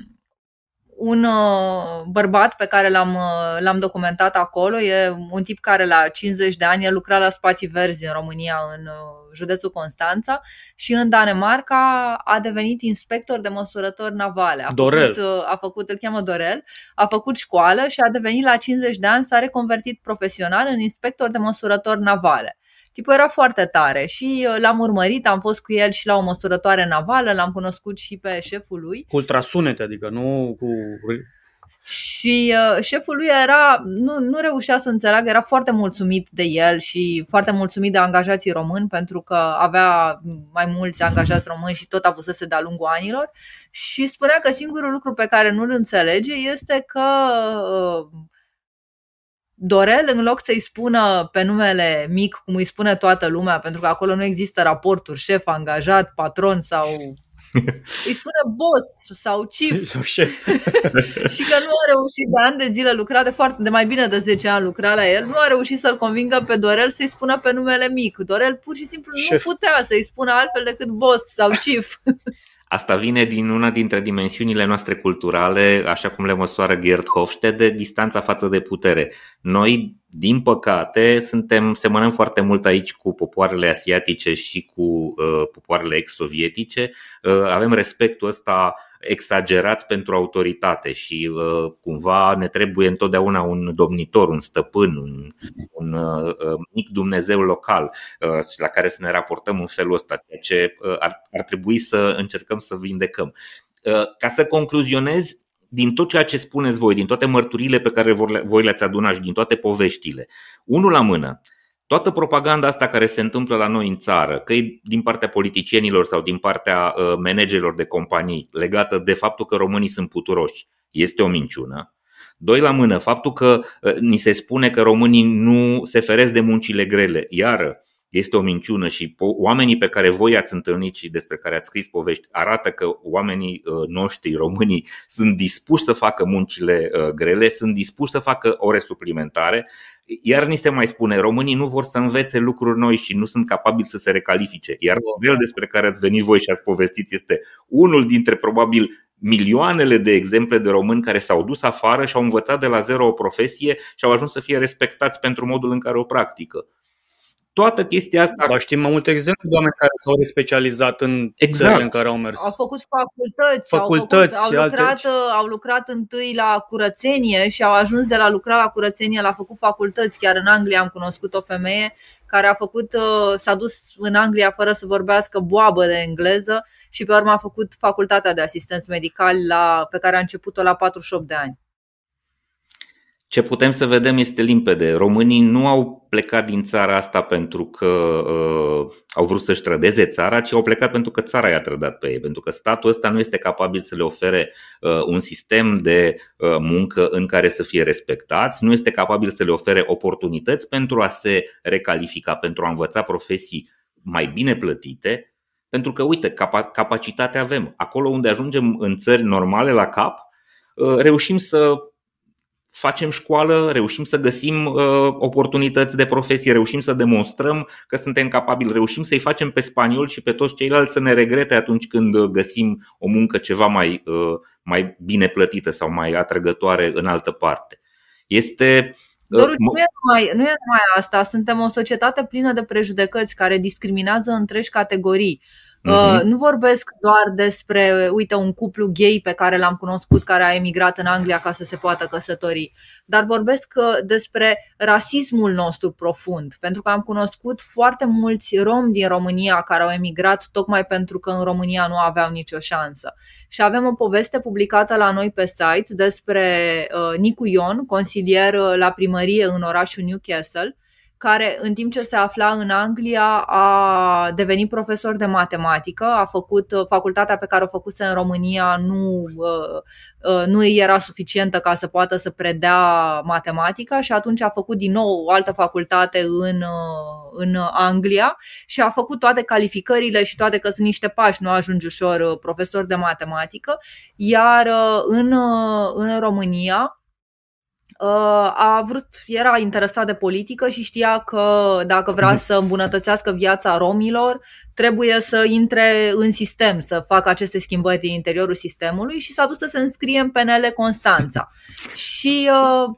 un uh, bărbat pe care l-am, uh, l-am documentat acolo, e un tip care la 50 de ani a lucrat la spații verzi în România, în uh, județul Constanța și în Danemarca a devenit inspector de măsurători navale. A Dorel. Făcut, a făcut, îl cheamă Dorel, a făcut școală și a devenit la 50 de ani, s-a reconvertit profesional în inspector de măsurători navale. Tipul era foarte tare și uh, l-am urmărit, am fost cu el și la o măsurătoare navală, l-am cunoscut și pe șeful lui. Cu ultrasunete, adică nu cu și uh, șeful lui era, nu, nu reușea să înțeleagă, era foarte mulțumit de el și foarte mulțumit de angajații români pentru că avea mai mulți angajați români și tot avusese de-a lungul anilor și spunea că singurul lucru pe care nu-l înțelege este că uh, Dorel, în loc să-i spună pe numele mic, cum îi spune toată lumea, pentru că acolo nu există raporturi, șef, angajat, patron sau îi spune boss sau chief sau șef. și că nu a reușit de ani de zile lucra de foarte de mai bine de 10 ani lucra la el, nu a reușit să-l convingă pe Dorel să-i spună pe numele mic. Dorel pur și simplu șef. nu putea să-i spună altfel decât boss sau chief. Asta vine din una dintre dimensiunile noastre culturale, așa cum le măsoară Gerd Hofstede, distanța față de putere. Noi, din păcate, suntem, semănăm foarte mult aici cu popoarele asiatice și cu uh, popoarele ex-sovietice. Uh, avem respectul ăsta exagerat pentru autoritate și uh, cumva ne trebuie întotdeauna un domnitor, un stăpân, un, un uh, uh mic Dumnezeu local uh, la care să ne raportăm în felul ăsta, ceea ce uh, ar, ar trebui să încercăm să vindecăm. Uh, ca să concluzionez, din tot ceea ce spuneți voi, din toate mărturile pe care voi le-ați adunat și din toate poveștile, unul la mână, toată propaganda asta care se întâmplă la noi în țară, că e din partea politicienilor sau din partea uh, managerilor de companii, legată de faptul că românii sunt puturoși, este o minciună. Doi la mână, faptul că uh, ni se spune că românii nu se feresc de muncile grele, iară, este o minciună și oamenii pe care voi ați întâlnit și despre care ați scris povești arată că oamenii uh, noștri, românii, sunt dispuși să facă muncile uh, grele, sunt dispuși să facă ore suplimentare, iar ni se mai spune, românii nu vor să învețe lucruri noi și nu sunt capabili să se recalifice. Iar modelul despre care ați venit voi și ați povestit este unul dintre probabil milioanele de exemple de români care s-au dus afară și au învățat de la zero o profesie și au ajuns să fie respectați pentru modul în care o practică toată chestia asta. Dar știm mai multe exemple de oameni care s-au specializat în exact. țările în care au mers. Au făcut facultăți, facultăți au, făcut, au, lucrat, au lucrat întâi la curățenie și au ajuns de la lucra la curățenie la făcut facultăți. Chiar în Anglia am cunoscut o femeie care a făcut, uh, s-a dus în Anglia fără să vorbească boabă de engleză și pe urmă a făcut facultatea de asistenți medicali la, pe care a început-o la 48 de ani. Ce putem să vedem este limpede. Românii nu au plecat din țara asta pentru că uh, au vrut să-și trădeze țara, ci au plecat pentru că țara i-a trădat pe ei, pentru că statul ăsta nu este capabil să le ofere uh, un sistem de uh, muncă în care să fie respectați, nu este capabil să le ofere oportunități pentru a se recalifica, pentru a învăța profesii mai bine plătite, pentru că, uite, capacitate avem. Acolo unde ajungem în țări normale la cap, uh, reușim să facem școală, reușim să găsim uh, oportunități de profesie, reușim să demonstrăm că suntem capabili, reușim să-i facem pe spaniol și pe toți ceilalți să ne regrete atunci când găsim o muncă ceva mai, uh, mai bine plătită sau mai atrăgătoare în altă parte. Este uh, Doruș, nu e, numai, nu e numai asta, suntem o societate plină de prejudecăți care discriminează întregi categorii. Uh-huh. Nu vorbesc doar despre, uite, un cuplu gay pe care l-am cunoscut care a emigrat în Anglia ca să se poată căsători, dar vorbesc uh, despre rasismul nostru profund, pentru că am cunoscut foarte mulți romi din România care au emigrat tocmai pentru că în România nu aveau nicio șansă. Și avem o poveste publicată la noi pe site despre uh, Nicu Ion, consilier uh, la primărie în orașul Newcastle, care în timp ce se afla în Anglia a devenit profesor de matematică, a făcut uh, facultatea pe care o făcuse în România nu, uh, uh, nu era suficientă ca să poată să predea matematica și atunci a făcut din nou o altă facultate în, în Anglia și a făcut toate calificările și toate că sunt niște pași, nu ajunge ușor profesor de matematică, iar în, în România Uh, a vrut, era interesat de politică și știa că dacă vrea să îmbunătățească viața romilor, trebuie să intre în sistem, să facă aceste schimbări din interiorul sistemului și s-a dus să se înscrie în PNL Constanța. Și uh,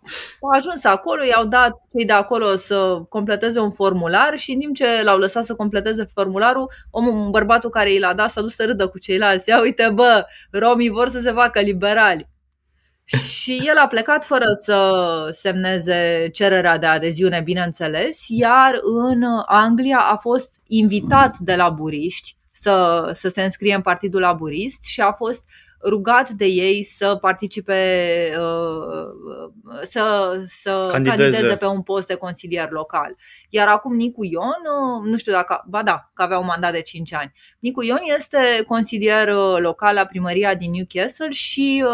a ajuns acolo, i-au dat cei de acolo să completeze un formular și în timp ce l-au lăsat să completeze formularul, omul, bărbatul care i l-a dat s-a dus să râdă cu ceilalți. Ia uite bă, romii vor să se facă liberali și el a plecat fără să semneze cererea de adeziune, bineînțeles, iar în Anglia a fost invitat de laburiști să, să se înscrie în Partidul Laburist și a fost rugat de ei să participe, uh, să, să candideze. candideze pe un post de consilier local. Iar acum Nicu Ion, uh, nu știu dacă, ba da, că avea un mandat de 5 ani. Nicu Ion este consilier uh, local la primăria din Newcastle și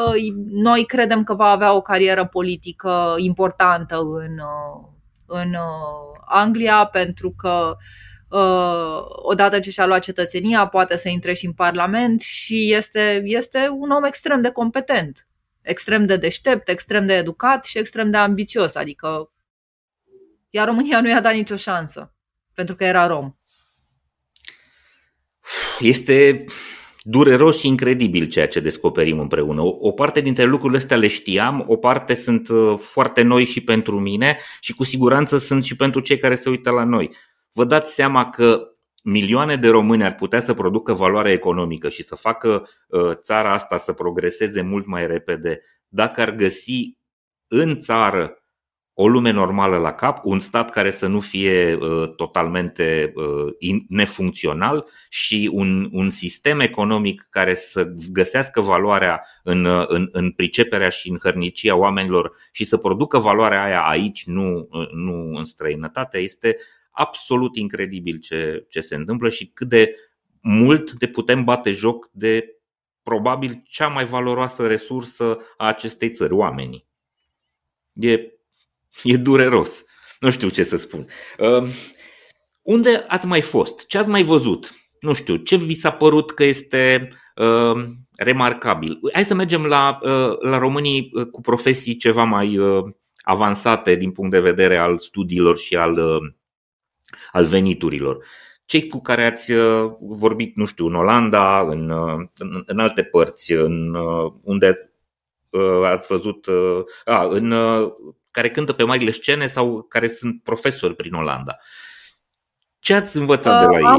noi credem că va avea o carieră politică importantă în, în Anglia pentru că uh, uh, odată ce și-a luat cetățenia, poate să intre și în Parlament și este, este un om extrem de competent, extrem de deștept, extrem de educat și extrem de ambițios. Adică, iar România nu i-a dat nicio șansă, pentru că era rom. Este dureros și incredibil ceea ce descoperim împreună. O, o parte dintre lucrurile astea le știam, o parte sunt uh, foarte noi și pentru mine și cu siguranță sunt și pentru cei care se uită la noi vă dați seama că milioane de români ar putea să producă valoare economică și să facă uh, țara asta să progreseze mult mai repede dacă ar găsi în țară o lume normală la cap, un stat care să nu fie uh, totalmente uh, nefuncțional și un, un sistem economic care să găsească valoarea în, uh, în, în priceperea și în hărnicia oamenilor și să producă valoarea aia aici, nu, uh, nu în străinătate, este absolut incredibil ce, ce se întâmplă și cât de mult de putem bate joc de probabil cea mai valoroasă resursă a acestei țări, oamenii. E, e dureros. Nu știu ce să spun. Uh, unde ați mai fost? Ce ați mai văzut? Nu știu, ce vi s-a părut că este uh, remarcabil? Hai să mergem la, uh, la românii uh, cu profesii ceva mai uh, avansate din punct de vedere al studiilor și al uh, al veniturilor. Cei cu care ați uh, vorbit, nu știu, în Olanda, în, uh, în, în alte părți, în, uh, unde ați văzut, a, în, care cântă pe marile scene sau care sunt profesori prin Olanda. Ce ați învățat de la ei?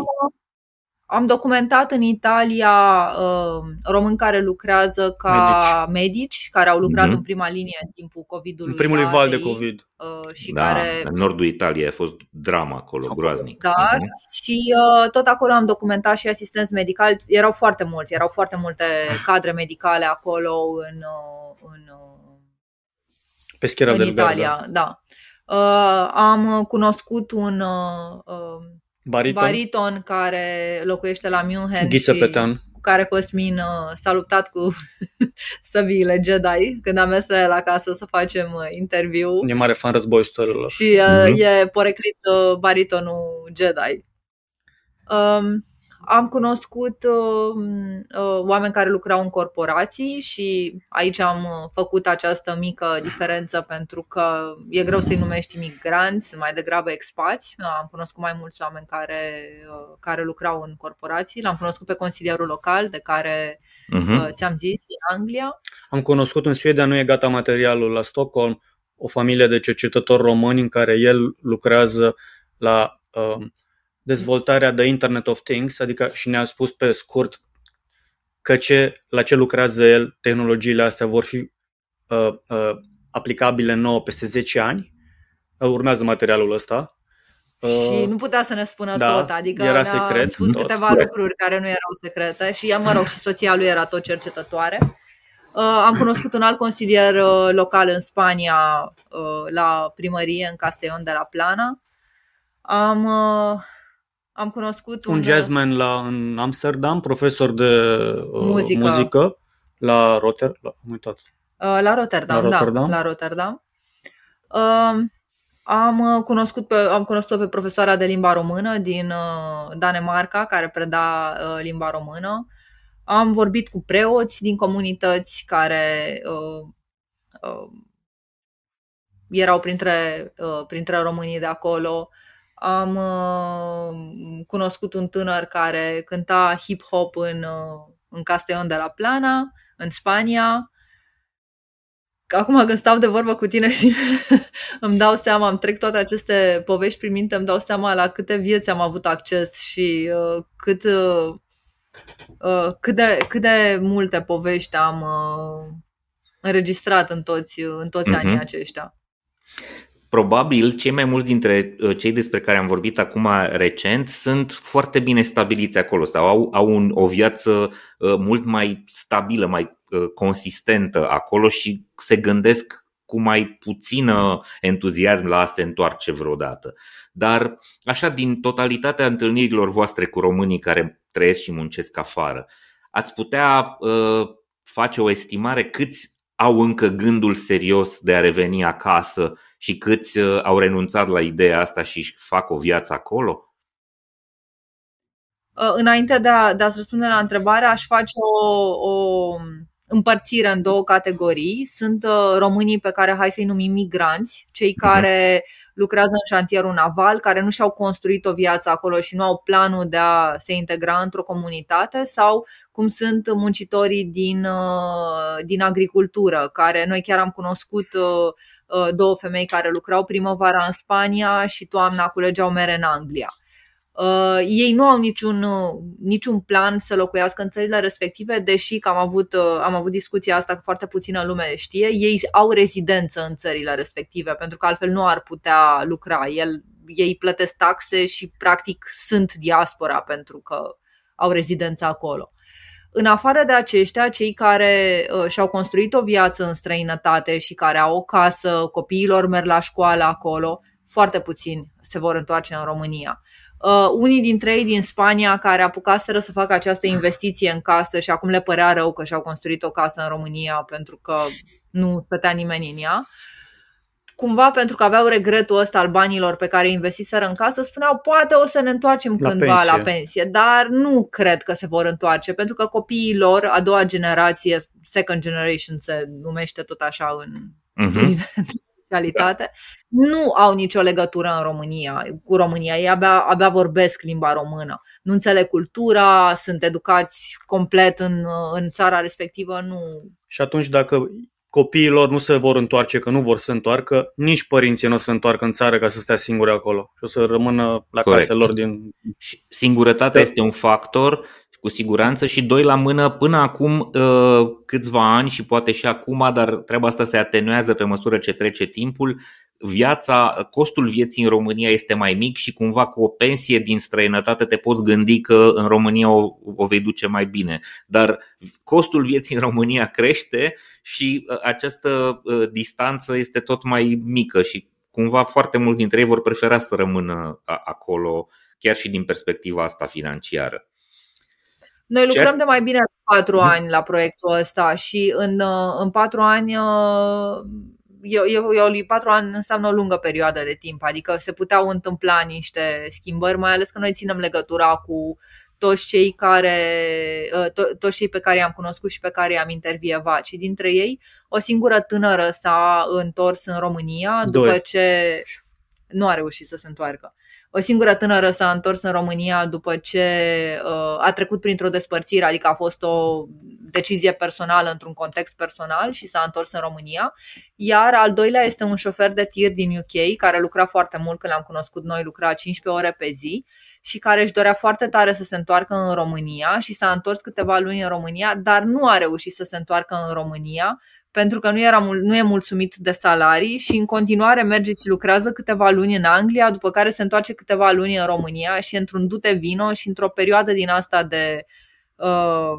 Am documentat în Italia uh, români care lucrează ca medici, medici care au lucrat mm-hmm. în prima linie în timpul COVID-ului. În primul val de COVID. Uh, și da, care... în nordul Italiei a fost drama acolo, groaznic. Da, mm-hmm. și uh, tot acolo am documentat și asistenți medicali. Erau foarte mulți, erau foarte multe cadre medicale acolo în, uh, în uh, Peschiera în del Italia, Verda. da. Uh, am cunoscut un uh, uh, Bariton, bariton care locuiește la München Ghiță și Petean. cu care Cosmin uh, s-a luptat cu săbiile Jedi când am mers la el acasă să facem uh, interviu E mare fan război istoriilor. și uh, Mhm. e poreclit uh, baritonul Jedi. Um, am cunoscut uh, uh, oameni care lucrau în corporații și aici am uh, făcut această mică diferență pentru că e greu să-i numești imigranți, sunt mai degrabă expați. Am cunoscut mai mulți oameni care, uh, care lucrau în corporații. L-am cunoscut pe consilierul local de care Mhm. uh, ți-am zis, din Anglia. Am cunoscut în Suedia, nu e gata materialul, la Stockholm, o familie de cercetători români în care el lucrează la uh, dezvoltarea de Internet of Things, adică și ne-a spus pe scurt că ce, la ce lucrează el, tehnologiile astea vor fi uh, uh, aplicabile nouă peste 10 ani. Uh, urmează materialul ăsta. Uh, Și nu putea să ne spună da, tot, adică era ne-a secret spus tot. câteva lucruri care nu erau secrete și, mă rog, și soția lui era tot cercetătoare. Uh, am cunoscut un alt consilier uh, local în Spania, uh, la primărie, în Castellón de la Plana. Am, uh, am cunoscut un, un jazzman la, în Amsterdam, profesor de uh, Muzică. muzică la Rotterdam. La, am uitat. Uh, la Rotterdam, La Rotterdam? da, la Rotterdam. Uh, am uh, cunoscut pe, am cunoscut pe profesoara de limba română din uh, Danemarca, care preda uh, limba română. Am vorbit cu preoți din comunități care uh, uh, erau printre, uh, printre românii de acolo. Am uh, cunoscut un tânăr care cânta hip-hop în, uh, în Castellón de la Plana, în Spania. Acum când stau de vorbă cu tine și îmi dau seama, îmi trec toate aceste povești prin minte, îmi dau seama la câte vieți am avut acces și uh, cât, uh, uh, cât, de, cât de multe povești am uh, înregistrat în toți, în toți Mhm. anii aceștia. Probabil cei mai mulți dintre uh, cei despre care am vorbit acum recent sunt foarte bine stabiliți acolo sau au, au un, o viață uh, mult mai stabilă, mai uh, consistentă acolo și se gândesc cu mai puțină entuziasm la a se întoarce vreodată. Dar așa din totalitatea întâlnirilor voastre cu românii care trăiesc și muncesc afară, ați putea uh, face o estimare câți au încă gândul serios de a reveni acasă și câți uh, au renunțat la ideea asta și își fac o viață acolo? Uh, Înainte de, a, de a-ți răspunde la întrebare, aș face o, o împărțire în două categorii. Sunt uh, românii pe care hai să-i numim migranți, cei care lucrează în șantierul naval, care nu și-au construit o viață acolo și nu au planul de a se integra într-o comunitate sau cum sunt muncitorii din, uh, din agricultură, care noi chiar am cunoscut uh, uh, două femei care lucrau primăvara în Spania și toamna culegeau mere în Anglia. Uh, ei nu au niciun, uh, niciun plan să locuiască în țările respective, deși că am avut, uh, am avut discuția asta cu foarte puțină lume știe, ei au rezidență în țările respective, pentru că altfel nu ar putea lucra. El, ei plătesc taxe și practic sunt diaspora pentru că au rezidență acolo. În afară de aceștia, cei care uh, și-au construit o viață în străinătate și care au o casă, copiilor merg la școală acolo, foarte puțini se vor întoarce în România. Uh, unii dintre ei din Spania care apucaseră să facă această investiție în casă și acum le părea rău că și-au construit o casă în România pentru că nu stătea nimeni în ea. Cumva pentru că aveau regretul ăsta al banilor pe care investiseră în casă, spuneau poate o să ne întoarcem La cândva pensie. la pensie, dar nu cred că se vor întoarce pentru că copiii lor, a doua generație, second generation se numește tot așa în Mhm. Studii de specialitate, nu au nicio legătură în România, cu România. Ei abia, abia vorbesc limba română. Nu înțeleg cultura, sunt educați complet în, în țara respectivă, nu. Și atunci dacă copiilor nu se vor întoarce, că nu vor să se întoarcă, nici părinții nu o să se întoarcă în țară ca să stea singuri acolo. Și o să rămână la Corect. casele lor din... Și Singurătatea Da. este un factor cu siguranță și doi la mână până acum uh, câțiva ani și poate și acum, dar treaba asta se atenuează pe măsură ce trece timpul. viața, costul vieții în România este mai mic și cumva cu o pensie din străinătate te poți gândi că în România o, o vei duce mai bine. Dar costul vieții în România crește și uh, această uh, distanță este tot mai mică și cumva foarte mulți dintre ei vor prefera să rămână acolo chiar și din perspectiva asta financiară. Noi lucrăm Ce? de mai bine de patru mhm. ani la proiectul ăsta și în, uh, în patru ani eu, eu, eu, patru ani înseamnă o lungă perioadă de timp, adică se puteau întâmpla niște schimbări, mai ales că noi ținem legătura cu toți cei, care, uh, to- toți cei pe care i-am cunoscut și pe care i-am intervievat. Și dintre ei, o singură tânără s-a întors în România Doi. după ce nu a reușit să se întoarcă. O singură tânără s-a întors în România după ce uh, a trecut printr-o despărțire, adică a fost o decizie personală într-un context personal și s-a întors în România. Iar al doilea este un șofer de tir din UK care lucra foarte mult când l-am cunoscut noi, lucra 15 ore pe zi și care își dorea foarte tare să se întoarcă în România și s-a întors câteva luni în România, dar nu a reușit să se întoarcă în România pentru că nu, era, nu e mulțumit de salarii și în continuare merge și lucrează câteva luni în Anglia, după care se întoarce câteva luni în România și într-un dute vino și într-o perioadă din asta de uh,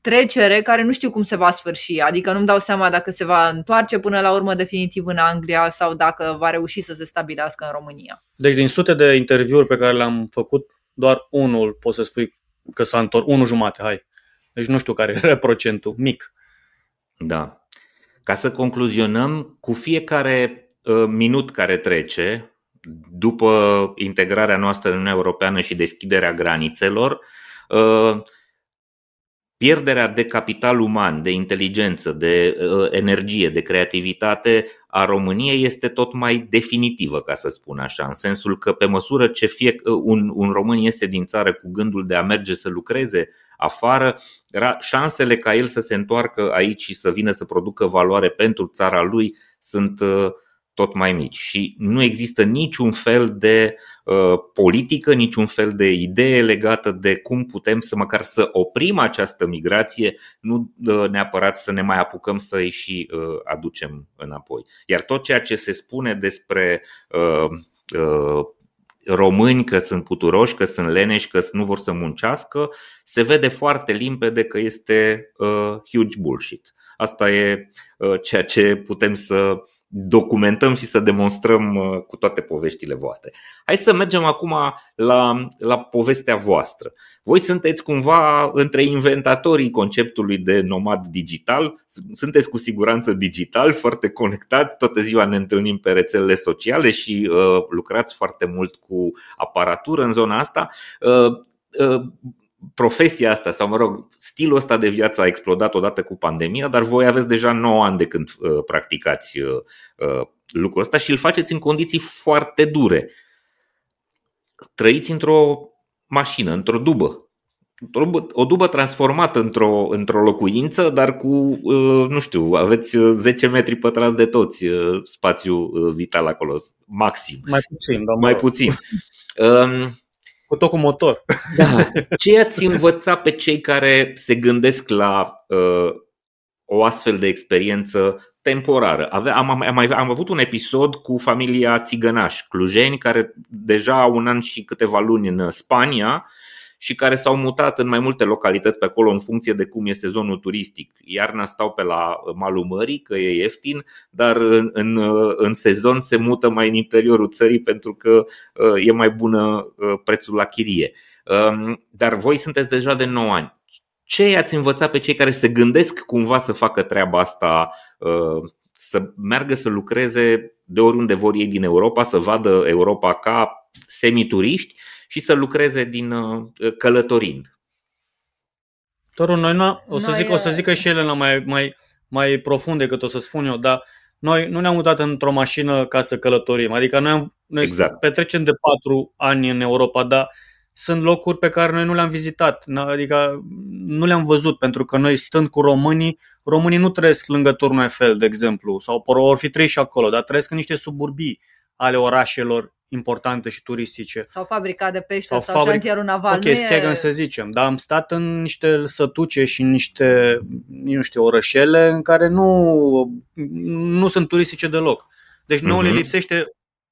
trecere care nu știu cum se va sfârși, adică nu-mi dau seama dacă se va întoarce până la urmă definitiv în Anglia sau dacă va reuși să se stabilească în România. Deci din sute de interviuri pe care le-am făcut, doar unul pot să spui că s-a întors, unul jumate, hai. Deci nu știu care e procentul, mic. Da, ca să concluzionăm, cu fiecare uh, minut care trece, după integrarea noastră în Uniunea Europeană și deschiderea granițelor, uh, pierderea de capital uman, de inteligență, de uh, energie, de creativitate a României este tot mai definitivă, ca să spun așa, în sensul că pe măsură ce fie un, un român iese din țară cu gândul de a merge să lucreze afară, șansele ca el să se întoarcă aici și să vină să producă valoare pentru țara lui sunt uh, tot mai mici și nu există niciun fel de uh, politică, niciun fel de idee legată de cum putem să măcar să oprim această migrație, nu uh, neapărat să ne mai apucăm să îi și uh, aducem înapoi. Iar tot ceea ce se spune despre uh, uh, români că sunt puturoși, că sunt leneși, că nu vor să muncească, se vede foarte limpede că este uh, huge bullshit. Asta e uh, ceea ce putem să documentăm și să demonstrăm uh, cu toate poveștile voastre. Hai să mergem acum la, la povestea voastră. Voi sunteți cumva între inventatorii conceptului de nomad digital, sunteți cu siguranță digital, foarte conectați, toată ziua ne întâlnim pe rețelele sociale și uh, lucrați foarte mult cu aparatură în zona asta. Uh, uh, profesia asta sau, mă rog, stilul ăsta de viață a explodat odată cu pandemia, dar voi aveți deja 9 ani de când uh, practicați uh, uh, lucrul ăsta și îl faceți în condiții foarte dure. Trăiți într-o mașină, într-o dubă. O dubă transformată într-o, într-o locuință, dar cu, uh, nu știu, aveți 10 metri pătrați de toți uh, spațiu uh, vital acolo, maxim. Mai puțin, da, Mai puțin. Um, cu tot cu motor. Da. Ce ați învățat pe cei care se gândesc la uh, o astfel de experiență temporară? Ave, am, am, am, am avut un episod cu familia Țigănaș, clujeni, care deja au un an și câteva luni în Spania și care s-au mutat în mai multe localități pe acolo în funcție de cum este zonul turistic. Iarna stau pe la malul mării, că e ieftin, dar în, în, în sezon se mută mai în interiorul țării pentru că uh, e mai bună uh, prețul la chirie. Um, dar voi sunteți deja de 9 ani. Ce ați învățat pe cei care se gândesc cumva să facă treaba asta, uh, să meargă să lucreze de oriunde vor ei din Europa, să vadă Europa ca semituriști și să lucreze din uh, călătorind. Toru, noi nu, o să, noi, zic, o să uh, zică și Elena mai, mai, mai profund decât o să spun eu, dar noi nu ne-am mutat într-o mașină ca să călătorim. Adică noi, am, noi exact. petrecem de patru ani în Europa, dar sunt locuri pe care noi nu le-am vizitat, adică nu le-am văzut, pentru că noi stând cu românii, românii nu trăiesc lângă Turnul Eiffel, de exemplu, sau vor fi trei și acolo, dar trăiesc în niște suburbii ale orașelor importante și turistice. Sau fabrica de pește sau, sau fabric... șantierul naval. Ok, Stegan e... să zicem, dar am stat în niște sătuce și în niște, nu știu, orășele în care nu, nu sunt turistice deloc. Deci nouă uh-huh. le lipsește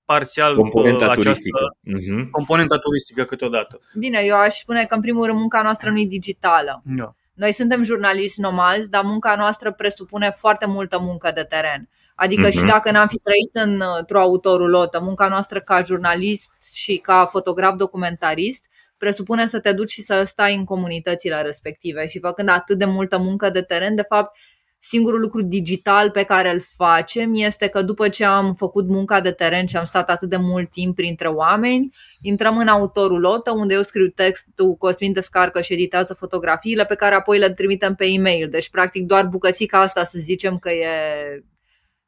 parțial componenta această turistică. Uh-huh. componenta turistică câteodată. Bine, eu aș spune că în primul rând munca noastră nu e digitală. Da. Noi suntem jurnaliști nomazi, dar munca noastră presupune foarte multă muncă de teren. Adică uh-huh. și dacă n-am fi trăit într-o autorulotă, munca noastră ca jurnalist și ca fotograf documentarist presupune să te duci și să stai în comunitățile respective și făcând atât de multă muncă de teren, de fapt, singurul lucru digital pe care îl facem este că după ce am făcut munca de teren și am stat atât de mult timp printre oameni, intrăm în autorulotă unde eu scriu textul, Cosmin descarcă și editează fotografiile pe care apoi le trimitem pe e-mail. Deci, practic, doar bucățica asta să zicem că e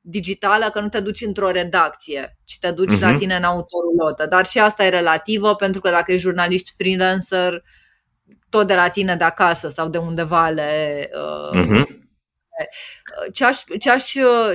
digitală, că nu te duci într-o redacție, ci te duci uh-huh. la mhm. tine în autorulotă. Dar și asta e relativă, pentru că dacă ești jurnalist freelancer, tot de la tine de acasă sau de undeva le. Uh, uh-huh. Ce aș, ce, aș,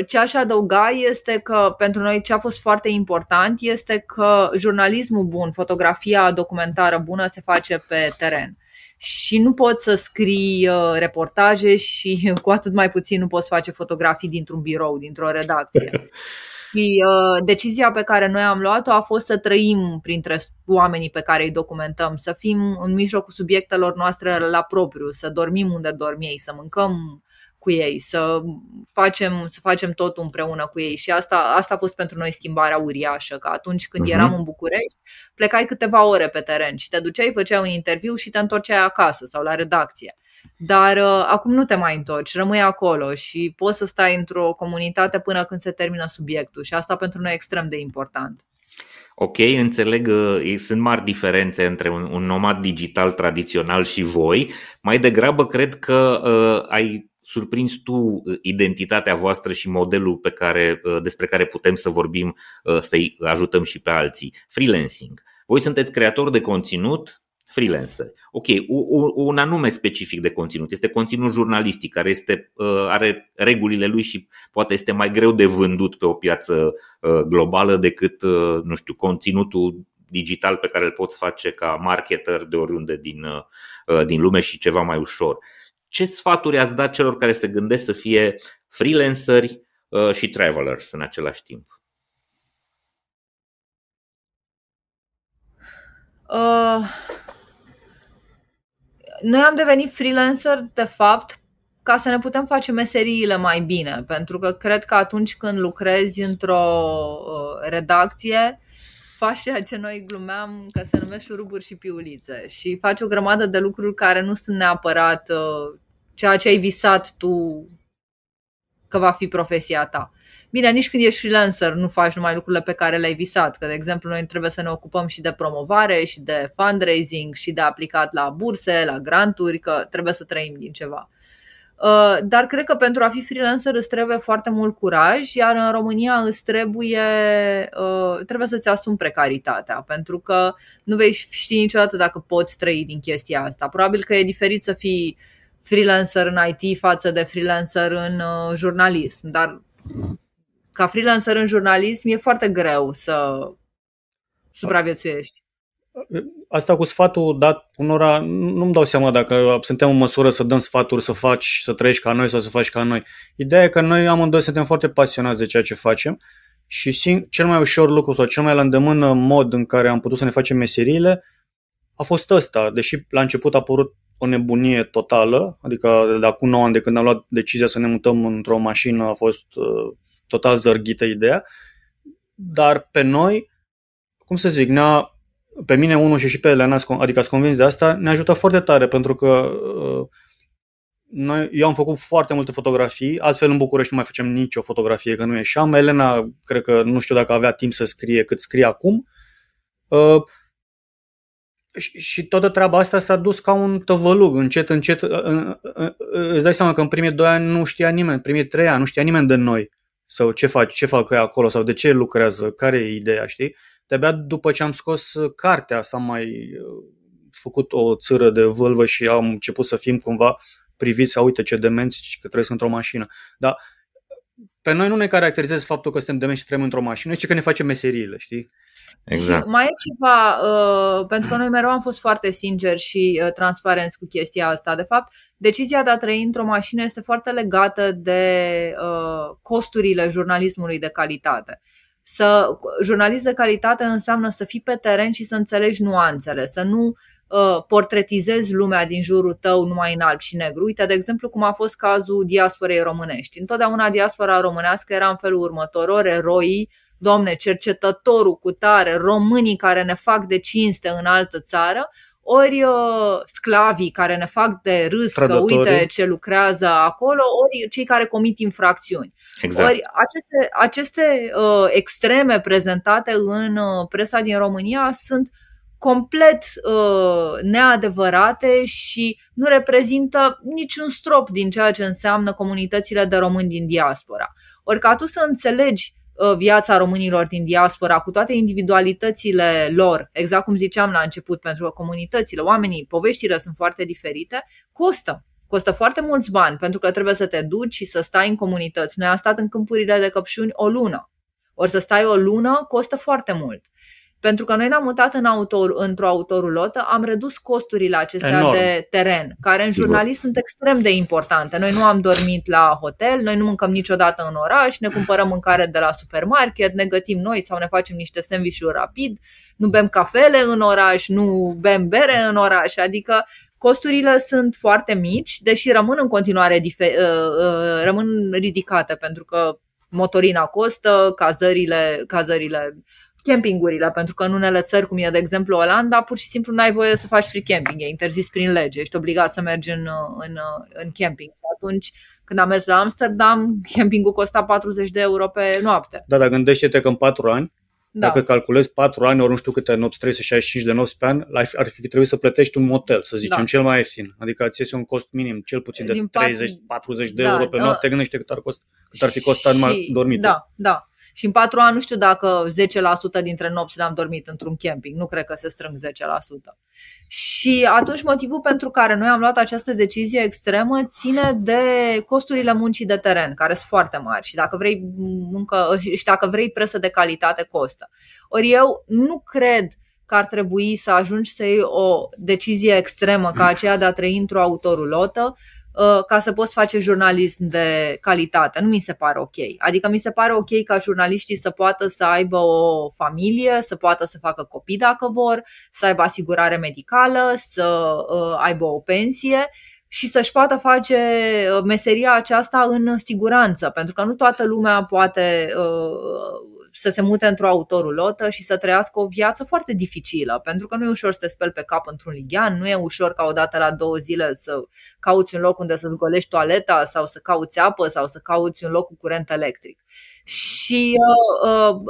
ce aș adăuga este că pentru noi ce a fost foarte important este că jurnalismul bun, fotografia documentară bună se face pe teren și nu poți să scrii uh, reportaje și cu atât mai puțin nu poți face fotografii dintr-un birou, dintr-o redacție. Și uh, decizia pe care noi am luat-o a fost să trăim printre oamenii pe care îi documentăm, să fim în mijlocul subiectelor noastre la propriu, să dormim unde dorm ei, să mâncăm cu ei, să facem, să facem totul împreună cu ei și asta, asta a fost pentru noi schimbarea uriașă, că atunci când uh-huh. eram în București, plecai câteva ore pe teren și te duceai, făceai un interviu și te întorceai acasă sau la redacție. Dar uh, acum nu te mai întorci, rămâi acolo și poți să stai într-o comunitate până când se termină subiectul și asta pentru noi e extrem de important. Ok, înțeleg, uh, sunt mari diferențe între un, un nomad digital tradițional și voi. Mai degrabă cred că uh, ai surprins tu uh, identitatea voastră și modelul pe care, uh, despre care putem să vorbim, uh, să-i ajutăm și pe alții. Freelancing. Voi sunteți creator de conținut, freelancer. Ok, un anume specific de conținut. Este conținut jurnalistic care este, are regulile lui și poate este mai greu de vândut pe o piață globală decât, nu știu, conținutul digital pe care îl poți face ca marketer de oriunde din, din lume și ceva mai ușor ce sfaturi ați dat celor care se gândesc să fie freelanceri uh, și travelers în același timp? Uh, noi am devenit freelancer, de fapt, ca să ne putem face meseriile mai bine, pentru că cred că atunci când lucrezi într-o uh, redacție, faci ceea ce noi glumeam că se numește șuruburi și piulițe și faci o grămadă de lucruri care nu sunt neapărat uh, ceea ce ai visat tu că va fi profesia ta. Bine, nici când ești freelancer nu faci numai lucrurile pe care le-ai visat, că de exemplu noi trebuie să ne ocupăm și de promovare și de fundraising și de aplicat la burse, la granturi, că trebuie să trăim din ceva. Uh, dar cred că pentru a fi freelancer îți trebuie foarte mult curaj, iar în România îți trebuie, uh, trebuie să-ți asumi precaritatea, pentru că nu vei ști niciodată dacă poți trăi din chestia asta. Probabil că e diferit să fii freelancer în IT față de freelancer în uh, jurnalism, dar ca freelancer în jurnalism e foarte greu să supraviețuiești. Asta cu sfatul dat unora, nu-mi dau seama dacă suntem în măsură să dăm sfaturi să faci, să trăiești ca noi sau să faci ca noi. Ideea e că noi amândoi suntem foarte pasionați de ceea ce facem și sing- cel mai ușor lucru sau cel mai la îndemână mod în care am putut să ne facem meseriile a fost ăsta. Deși la început a părut o nebunie totală, adică de acum 9 ani de când am luat decizia să ne mutăm într-o mașină a fost uh, total zărghită ideea, dar pe noi, cum să zic, ne-a, pe mine unul și și pe Elena, adică ați convins de asta, ne ajută foarte tare pentru că uh, noi, eu am făcut foarte multe fotografii, altfel în București nu mai facem nicio fotografie, că nu ieșeam. Elena, cred că nu știu dacă avea timp să scrie cât scrie acum. Uh, și, și toată treaba asta s-a dus ca un tăvălug, încet, încet. Îți dai seama că în primii doi ani nu știa nimeni, în primii trei ani nu știa nimeni de noi sau ce faci, ce fac ei acolo sau de ce lucrează, care e ideea, știi? De-abia după ce am scos cartea s-a mai uh, făcut o țără de vâlvă și am început să fim cumva priviți, uite ce demenți că trăiesc într-o mașină. Dar pe noi nu ne caracterizează faptul că suntem demenți și trăim într-o mașină, ci că ne facem meseriile, știi? Exact. Și mai e ceva, uh, pentru că noi mereu am fost foarte sinceri și uh, transparenți cu chestia asta. De fapt, decizia de a trăi într-o mașină este foarte legată de uh, costurile jurnalismului de calitate. Să, jurnalist de calitate înseamnă să fii pe teren și să înțelegi nuanțele, să nu uh, portretizezi lumea din jurul tău numai în alb și negru. Uite, de exemplu, cum a fost cazul diasporei românești. Întotdeauna diaspora românească era în felul următor, ori eroii, domne, cercetătorul cu tare, românii care ne fac de cinste în altă țară, ori uh, sclavii care ne fac de râs că uite ce lucrează acolo, ori cei care comit infracțiuni. Exact. Ori aceste, aceste uh, extreme prezentate în uh, presa din România sunt complet uh, neadevărate și nu reprezintă niciun strop din ceea ce înseamnă comunitățile de români din diaspora. Ori ca tu să înțelegi Uh, viața românilor din diaspora cu toate individualitățile lor, exact cum ziceam la început, pentru că comunitățile, oamenii, poveștile sunt foarte diferite, costă. Costă foarte mulți bani pentru că trebuie să te duci și să stai în comunități. Noi am stat în câmpurile de căpșuni o lună. Ori să stai o lună costă foarte mult. Pentru că noi ne-am mutat în autor, într-o autorulotă, am redus costurile acestea Enorm. de teren, care în jurnalist sunt extrem de importante. Noi nu am dormit la hotel, noi nu mâncăm niciodată în oraș, ne cumpărăm mâncare de la supermarket, ne gătim noi sau ne facem niște sandwich rapid, nu bem cafele în oraș, nu bem bere în oraș, adică costurile sunt foarte mici, deși rămân în continuare dife- uh, uh, rămân ridicate pentru că motorina costă, cazările, cazările campingurile, pentru că în unele țări, cum e de exemplu Olanda, pur și simplu n-ai voie să faci free camping, e interzis prin lege, ești obligat să mergi în, în, în camping. Atunci, când am mers la Amsterdam, campingul costa 40 de euro pe noapte. Da, dar gândește-te că în 4 ani, da. dacă calculezi 4 ani, ori nu știu câte nopți, 365 de nopți pe an, ar fi trebuit să plătești un motel, să zicem, da. cel mai ieftin. Adică ți este un cost minim, cel puțin de 30-40 de da, euro pe da. noapte, gândește cât ar, cost, cât ar fi costat și, mai dormit. Da, da. Și în patru ani nu știu dacă 10% dintre nopți le-am dormit într-un camping. Nu cred că se strâng 10%. Și atunci motivul pentru care noi am luat această decizie extremă ține de costurile muncii de teren, care sunt foarte mari și dacă vrei muncă și dacă vrei presă de calitate costă. Ori eu nu cred că ar trebui să ajungi să iei o decizie extremă ca aceea de a trăi într-o autorulotă Uh, ca să poți face jurnalism de calitate. Nu mi se pare ok. Adică mi se pare ok ca jurnaliștii să poată să aibă o familie, să poată să facă copii dacă vor, să aibă asigurare medicală, să uh, aibă o pensie și să-și poată face uh, meseria aceasta în siguranță, pentru că nu toată lumea poate să se mute într-o autorulotă și să trăiască o viață foarte dificilă, pentru că nu e ușor să te speli pe cap într-un lighean, nu e ușor ca odată la două zile să cauți un loc unde să-ți golești toaleta sau să cauți apă sau să cauți un loc cu curent electric. Și uh, uh,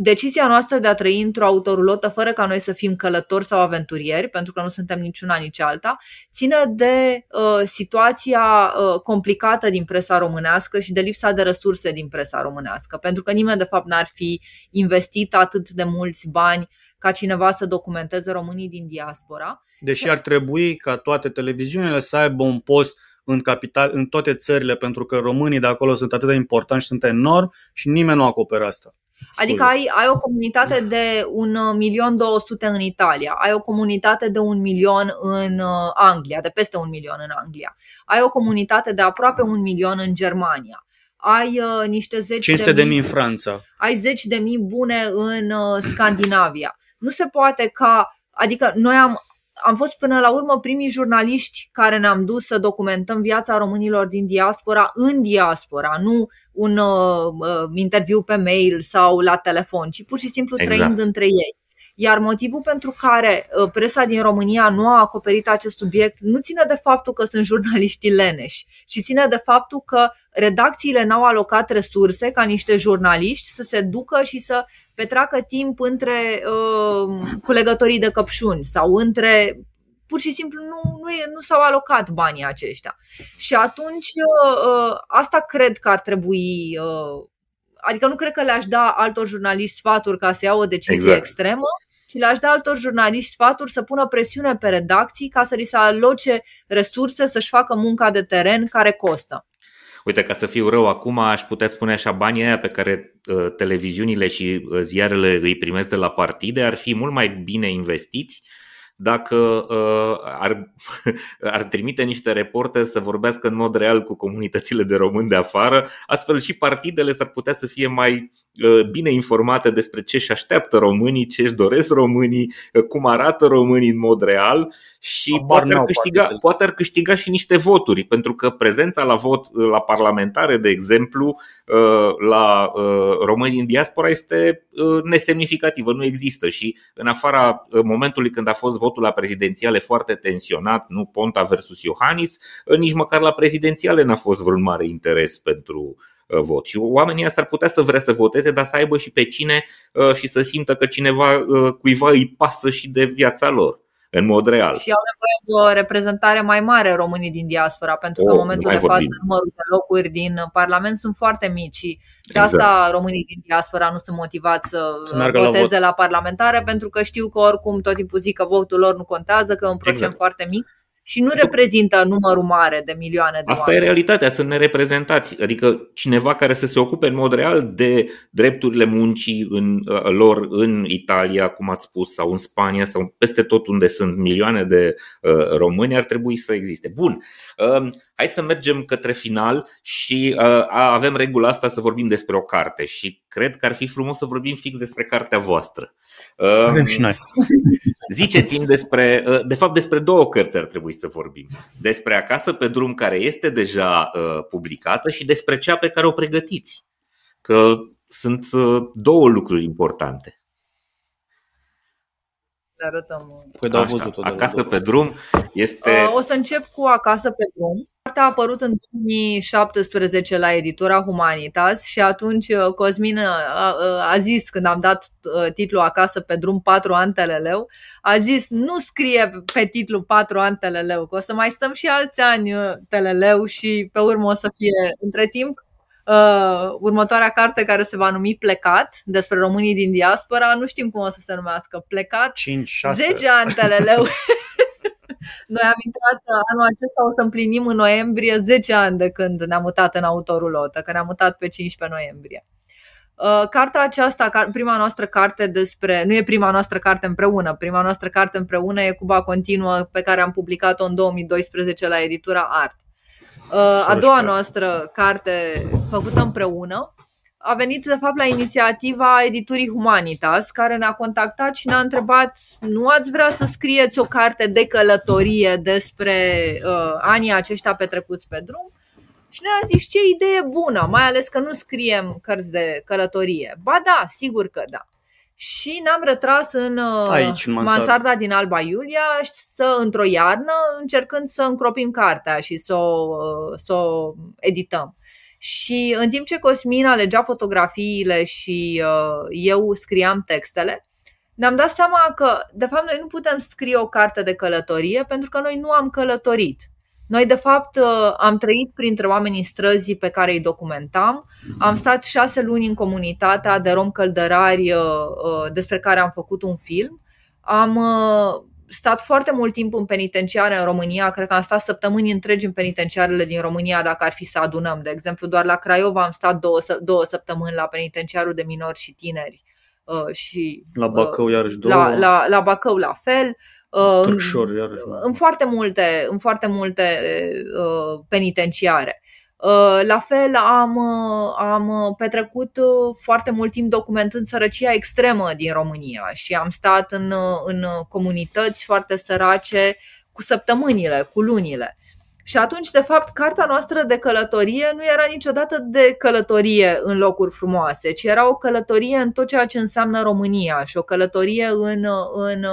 decizia noastră de a trăi într-o autorulotă fără ca noi să fim călători sau aventurieri, pentru că nu suntem niciuna nici alta, ține de uh, situația uh, complicată din presa românească și de lipsa de resurse din presa românească, pentru că nimeni de fapt n-ar fi investit atât de mulți bani ca cineva să documenteze românii din diaspora. Deși ar trebui ca toate televiziunile să aibă un post în capital, în toate țările, pentru că românii de acolo sunt atât de importanti și sunt enormi și nimeni nu acoperă asta. Adică ai, ai o comunitate de un milion 200 în Italia, ai o comunitate de un milion în uh, Anglia, de peste un milion în Anglia, ai o comunitate de aproape un milion în Germania, ai uh, niște zeci 500 de mii, de mii în Franța. Ai zeci de mii bune în uh, Scandinavia. Nu se poate ca, adică noi am, am fost până la urmă primii jurnaliști care ne-am dus să documentăm viața românilor din diaspora în diaspora, nu un uh, uh, interviu pe mail sau la telefon, ci pur și simplu exact. trăind între ei. Iar motivul pentru care uh, presa din România nu a acoperit acest subiect nu ține de faptul că sunt jurnaliști leneși, ci ține de faptul că redacțiile n-au alocat resurse ca niște jurnaliști să se ducă și să petreacă timp între uh, culegătorii de căpșuni sau între pur și simplu nu, nu, e, nu s-au alocat banii aceștia. Și atunci uh, uh asta cred că ar trebui uh, adică nu cred că le-aș da altor jurnaliști sfaturi ca să iau o decizie exact. extremă, și le-aș da altor jurnaliști sfaturi să pună presiune pe redacții ca să li se aloce resurse să-și facă munca de teren care costă. Uite, ca să fiu rău acum, aș putea spune așa, banii aia pe care uh, televiziunile și uh, ziarele îi primesc de la partide ar fi mult mai bine investiți dacă uh, ar, ar trimite niște reporte să vorbească în mod real cu comunitățile de români de afară, astfel și partidele s-ar putea să fie mai uh, bine informate despre ce își așteaptă românii, ce își doresc românii, uh, cum arată românii în mod real și poate ar, câștiga, poate. ar câștiga și niște voturi, pentru că prezența la vot la parlamentare, de exemplu, la românii în diaspora este nesemnificativă, nu există. Și în afara momentului când a fost votul la prezidențiale foarte tensionat, nu Ponta versus Iohannis, nici măcar la prezidențiale n-a fost vreun mare interes pentru uh, vot. Și oamenii s-ar putea să vrea să voteze, dar să aibă și pe cine uh, și să simtă că cineva, uh, cuiva îi pasă și de viața lor în mod real. Și au nevoie de o reprezentare mai mare românii din diaspora, pentru că oh, în momentul de față vorbim. numărul de locuri din Parlament sunt foarte mici și de exact. asta românii din diaspora nu sunt motivați să, să voteze la, la parlamentare, pentru că știu că oricum tot timpul zic că votul lor nu contează, că e un procent exact. foarte mic și nu reprezintă numărul mare de milioane de Asta oameni. e realitatea, sunt nereprezentați. Adică cineva care să se ocupe în mod real de drepturile muncii în, uh, lor în Italia, cum ați spus, sau în Spania, sau peste tot unde sunt milioane de uh, români, ar trebui să existe. Bun, uh, hai să mergem către final și uh, avem regula asta să vorbim despre o carte și cred că ar fi frumos să vorbim fix despre cartea voastră. Avem și noi. Ziceți-mi despre, uh, de fapt despre două cărți ar trebui să vorbim. Despre Acasă pe drum care este deja uh, publicată și despre cea pe care o pregătiți. Că sunt uh, două lucruri importante. Le arătăm. Păi da, văzut Acasă pe drum este... O să încep cu Acasă pe drum. Cartea a apărut în 2017 la editura Humanitas și atunci Cosmin a, a zis, când am dat titlul Acasă pe drum 4 ani teleleu, a zis nu scrie pe titlu 4 ani teleleu, că o să mai stăm și alți ani teleleu și pe urmă o să fie între timp uh, următoarea carte care se va numi Plecat, despre românii din diaspora, nu știm cum o să se numească, Plecat, 5, 6. 10 ani teleleu. Noi am intrat anul acesta, o să împlinim în noiembrie 10 ani de când ne-am mutat în autorulotă, că ne-am mutat pe 15 noiembrie. Uh, cartea aceasta, prima noastră carte despre, nu e prima noastră carte împreună, prima noastră carte împreună e Cuba Continuă pe care am publicat-o în 2012 la editura Art. Uh, a doua noastră carte făcută împreună a venit de fapt la inițiativa editurii Humanitas, care ne-a contactat și ne-a întrebat nu ați vrea să scrieți o carte de călătorie despre uh, anii aceștia petrecuți pe drum? Și noi am zis ce idee bună, mai ales că nu scriem cărți de călătorie. Ba da, sigur că da și ne-am retras în uh, Aici, în mansarda. mansarda din Alba Iulia să, într-o iarnă încercând să încropim cartea și să o, uh, să o edităm. Și în timp ce Cosmin alegea fotografiile și uh, eu scriam textele, ne-am dat seama că, de fapt, noi nu putem scrie o carte de călătorie pentru că noi nu am călătorit. Noi, de fapt, uh, am trăit printre oamenii străzii pe care îi documentam. Am stat șase luni în comunitatea de rom căldărari uh, uh, despre care am făcut un film. Am stat foarte mult timp în penitenciare în România, cred că am stat săptămâni întregi în penitenciarele din România dacă ar fi să adunăm. De exemplu, doar la Craiova am stat două, două săptămâni la penitenciarul de minori și tineri. și, la Bacău iarăși două. La, la, la Bacău la fel. Uh, Târșor, în, în foarte multe, în foarte multe uh, penitenciare. Uh, la fel am, uh, am petrecut uh, foarte mult timp documentând sărăcia extremă din România și am stat în, în comunități foarte sărace cu săptămânile, cu lunile. Și atunci, de fapt, cartea noastră de călătorie nu era niciodată de călătorie în locuri frumoase, ci era o călătorie în tot ceea ce înseamnă România și o călătorie în, în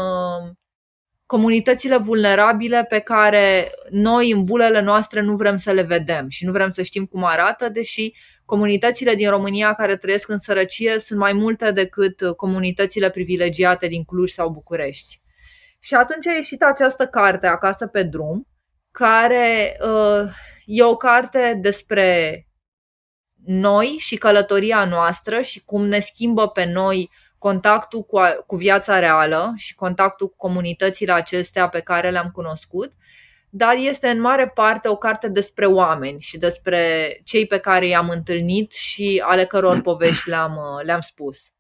comunitățile vulnerabile pe care noi în bulele noastre nu vrem să le vedem și nu vrem să știm cum arată, deși comunitățile din România care trăiesc în sărăcie sunt mai multe decât comunitățile privilegiate din Cluj sau București. Și atunci a ieșit această carte, Acasă pe drum, care uh, e o carte despre noi și călătoria noastră și cum ne schimbă pe noi contactul cu, cu viața reală și contactul cu comunitățile acestea pe care le-am cunoscut, dar este în mare parte o carte despre oameni și despre cei pe care i-am întâlnit și ale căror povești le-am, le-am spus.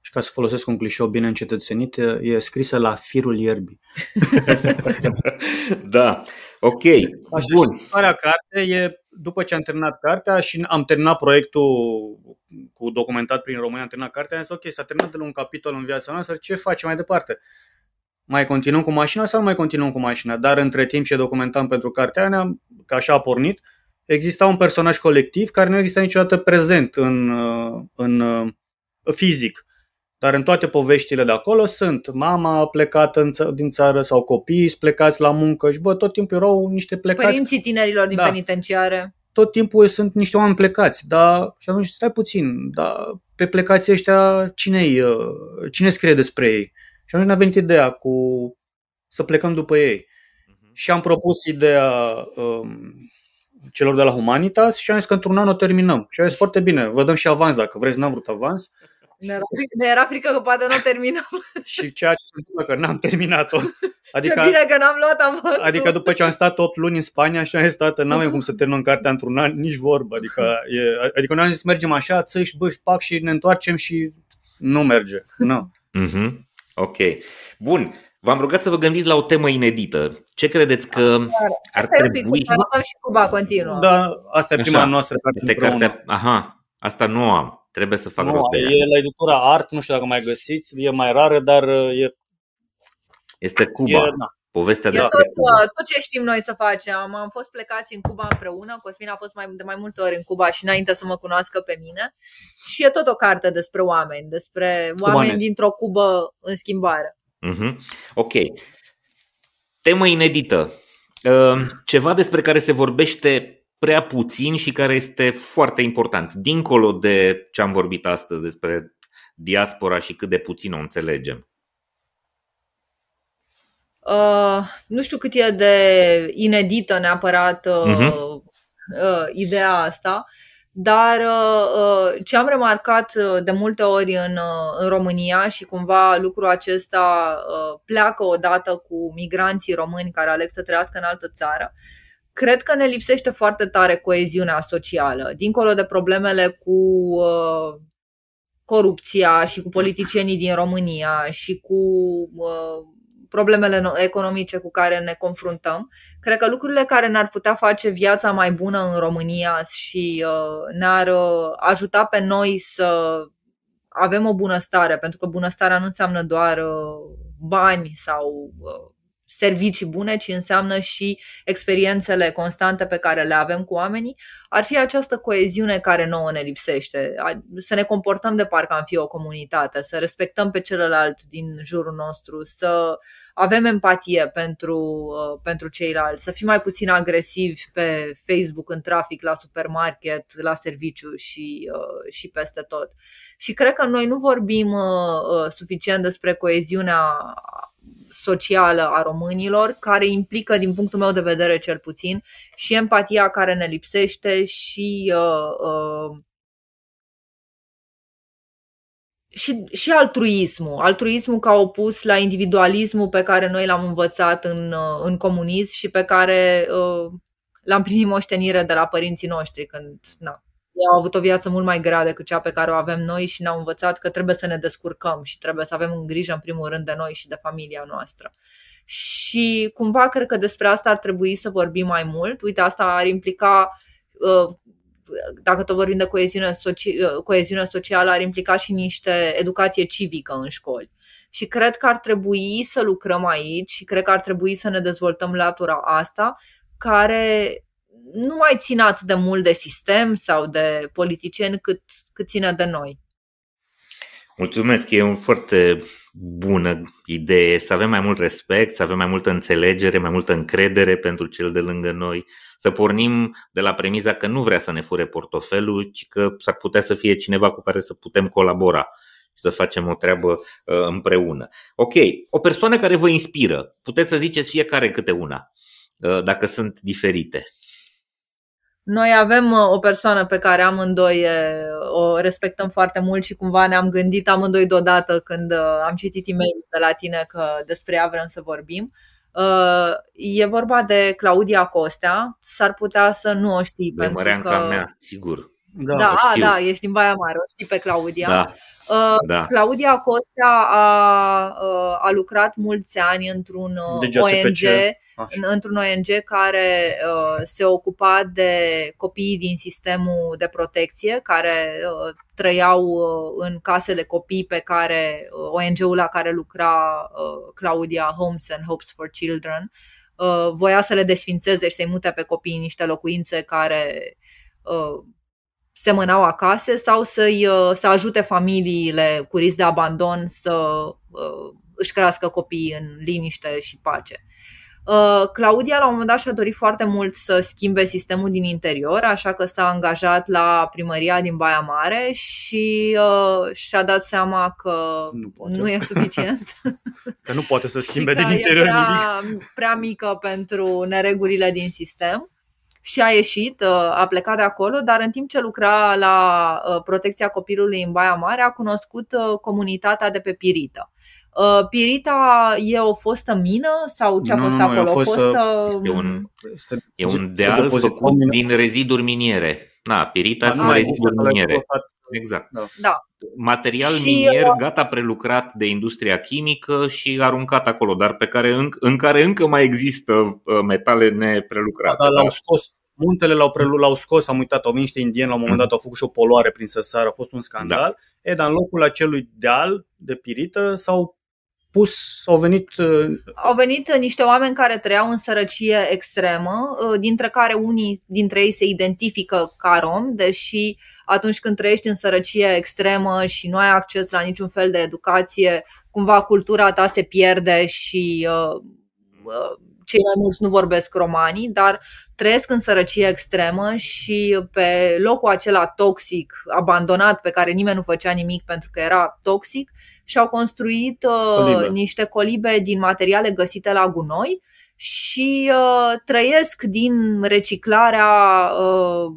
și ca să folosesc un clișeu bine încetățenit, e scrisă la firul ierbii. da, ok. Așa, Bun. Și carte e, după ce am terminat cartea și am terminat proiectul cu documentat prin România, am terminat cartea, am zis, ok, s-a terminat de un capitol în viața noastră, ce facem mai departe? Mai continuăm cu mașina sau nu mai continuăm cu mașina? Dar între timp ce documentam pentru cartea aia, că așa a pornit, exista un personaj colectiv care nu exista niciodată prezent în, în, în fizic. Dar în toate poveștile de acolo sunt mama plecată în ță- din țară sau copiii plecați la muncă și bă, tot timpul erau niște plecați. Părinții tinerilor din da. penitenciare. Tot timpul sunt niște oameni plecați, dar și atunci stai puțin, dar pe plecații ăștia cine uh, cine scrie despre ei? Și atunci ne-a venit ideea cu să plecăm după ei. Uh-huh. Și am propus ideea um, celor de la Humanitas și am zis că într-un an o terminăm. Și am zis foarte bine, vă dăm și avans dacă vreți, n-am vrut avans. Ne era, ne era frică că poate nu terminăm. și ceea ce se întâmplă că n-am terminat-o. Adică, ce bine că n-am luat avansul. Adică după ce am stat 8 luni în Spania și am zis, tată, n-am cum să terminăm cartea într-un an, nici vorbă. Adică, e, adică noi am zis, mergem așa, țăși, băși, pac și ne întoarcem și nu merge. Nu. Mm-hmm. Ok. Bun. V-am rugat să vă gândiți la o temă inedită. Ce credeți că ar asta trebui? Asta e un pic, să și Cuba continuă. Da, asta e prima Așa. noastră carte cartea, Aha, asta nu am. Trebuie să fac nu, rost de ea. E la editura Art, nu știu dacă mai găsiți, e mai rară, dar uh, e... Este Cuba. E, da. Povestea de tot, Cuba. Uh, tot ce știm noi să facem. Am fost plecați în Cuba împreună. Cosmin a fost mai, de mai multe ori în Cuba și înainte să mă cunoască pe mine. Și e tot o carte despre oameni, despre Cubanezi. oameni dintr-o Cubă în schimbare. Mm-hmm. Ok. Temă inedită. Uh, ceva despre care se vorbește prea puțin și care este foarte important. Dincolo de ce am vorbit astăzi despre diaspora și cât de puțin o înțelegem. Uh, nu știu cât e de inedită neapărat uh, uh-huh. uh, ideea asta, dar uh, uh ce am remarcat uh, de multe ori în, uh, în România și cumva lucrul acesta uh, pleacă odată cu migranții români care aleg să trăiască în altă țară, uh, cred că ne lipsește foarte tare coeziunea socială, dincolo de problemele cu uh, corupția și cu politicienii din România și cu uh, problemele economice cu care ne confruntăm. Cred că lucrurile care ne-ar putea face viața mai bună în România și uh, ne-ar uh, ajuta pe noi să avem o bunăstare, pentru că bunăstarea nu înseamnă doar uh, bani sau uh, servicii bune, ci înseamnă și experiențele constante pe care le avem cu oamenii, ar fi această coeziune care nouă ne lipsește. Să ne comportăm de parcă am fi o comunitate, să respectăm pe celălalt din jurul nostru, să avem empatie pentru, uh, pentru ceilalți, să fim mai puțin agresivi pe Facebook, în trafic, la supermarket, la serviciu și, uh, și peste tot. Și cred că noi nu vorbim uh, suficient despre coeziunea socială a românilor, care implică, din punctul meu de vedere cel puțin, și empatia care ne lipsește și uh, uh, și, și altruismul. Altruismul ca opus la individualismul pe care noi l-am învățat în, uh, în comunism și pe care uh, l-am primit moștenire de la părinții noștri când na, ei au avut o viață mult mai grea decât cea pe care o avem noi și ne-au învățat că trebuie să ne descurcăm și trebuie să avem în grijă în primul rând de noi și de familia noastră. Și cumva cred că despre asta ar trebui să vorbim mai mult. Uite, asta ar implica uh, dacă tot vorbim de coeziune, soci- uh, coeziune socială, ar implica și niște educație civică în școli. Și cred că ar trebui să lucrăm aici și cred că ar trebui să ne dezvoltăm latura asta, care nu mai țin atât de mult de sistem sau de politicieni cât, cât ține de noi. Mulțumesc, e o foarte bună idee să avem mai mult respect, să avem mai multă înțelegere, mai multă încredere pentru cel de lângă noi, să pornim de la premiza că nu vrea să ne fure portofelul, ci că s-ar putea să fie cineva cu care să putem colabora și să facem o treabă uh, împreună. Ok, o persoană care vă inspiră, puteți să ziceți fiecare câte una, uh, dacă sunt diferite. Noi avem uh, o persoană pe care amândoi o respectăm foarte mult și cumva ne-am gândit amândoi deodată când uh, am citit e mail de la tine că despre ea vrem să vorbim. Uh, e vorba de Claudia Costea, s-ar putea să nu o știi. De pentru că... mea, sigur. Da, da, da, ești din Baia Mare, o știi pe Claudia. Da. Uh, da. Claudia Costa a, uh, a lucrat mulți ani într-un uh, ONG, într-un ONG care uh, se ocupa de copiii din sistemul de protecție, care uh, trăiau uh, în case de copii pe care uh, ONG-ul la care lucra uh, Claudia Homes and Hopes for Children uh, voia să le desfințeze și să-i mute pe copii în niște locuințe care uh, semănau acasă sau să-i, uh, să ajute familiile cu risc de abandon să uh, își crească copiii în liniște și pace. Uh, Claudia la un moment dat și-a dorit foarte mult să schimbe sistemul din interior, așa că s-a angajat la primăria din Baia Mare și uh, și-a dat seama că nu, poate. nu e suficient. că nu poate să schimbe din interior e prea, nimic. prea mică pentru neregulile din sistem și a ieșit, uh, a plecat de acolo, dar în timp ce lucra la uh, protecția copilului în Baia Mare, a cunoscut uh, comunitatea de pe Pirită. Pirita e o fostă mină sau ce a nu, fost nu, acolo? A fost, fostă... Este un, e un deal făcut din reziduri miniere. Na, Pirita da, sunt reziduri miniere. Exact. Da. da. Material și minier gata prelucrat de industria chimică și aruncat acolo, dar pe care în, în care încă mai există metale neprelucrate. Da, l-au scos, muntele l-au, prelu- l-au scos, am uitat, au venit niște indieni la un moment dat, au făcut și o poluare prin săsară, a fost un scandal. Da. E, dar în locul acelui deal de pirită s-au pus, au venit... Uh, au venit niște oameni care trăiau în sărăcie extremă, uh, dintre care unii dintre ei se identifică ca rom, deși atunci când trăiești în sărăcie extremă și nu ai acces la niciun fel de educație, cumva cultura ta se pierde și uh, uh, cei mai mulți nu vorbesc romanii, dar trăiesc în sărăcie extremă și pe locul acela toxic, abandonat, pe care nimeni nu făcea nimic pentru că era toxic, și-au construit uh, colibe. niște colibe din materiale găsite la gunoi și uh, trăiesc din reciclarea uh,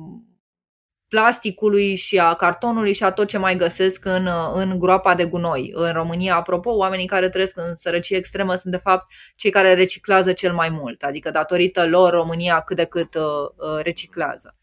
plasticului și a cartonului și a tot ce mai găsesc în, în groapa de gunoi. În România, apropo, oamenii care trăiesc în sărăcie extremă sunt de fapt cei care reciclează cel mai mult, adică datorită lor România cât de cât uh, uh reciclează.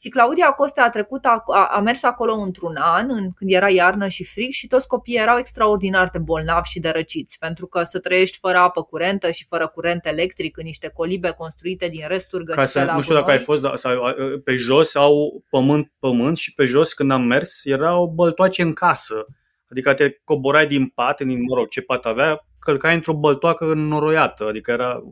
Și Claudia Costa a trecut, a, a mers acolo într-un an, în, când era iarnă și frig și toți copiii erau extraordinar de bolnavi și de răciți, pentru că să trăiești fără apă curentă și fără curent electric în niște colibe construite din resturi găsite Ca să, la Nu știu dacă ai fost, dar, sau, pe jos au pământ, pământ și pe jos când am mers erau băltoace în casă. Adică te coborai din pat, din, mă rog, ce pat avea, călcai într-o băltoacă înoroiată, adică era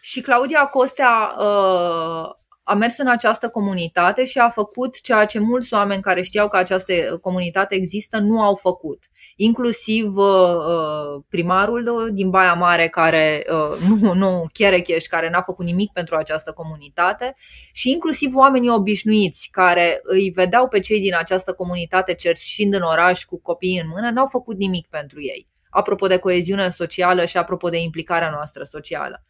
și Claudia Costea uh, a mers în această comunitate și a făcut ceea ce mulți oameni care știau că această comunitate există nu au făcut. Inclusiv uh, uh primarul din Baia Mare, care uh, nu, nu Cherecheș, care n-a făcut nimic pentru această comunitate și inclusiv oamenii obișnuiți care îi vedeau pe cei din această comunitate cerșind în oraș cu copiii în mână, n-au făcut nimic pentru ei. Apropo de coeziune socială și apropo de implicarea noastră socială.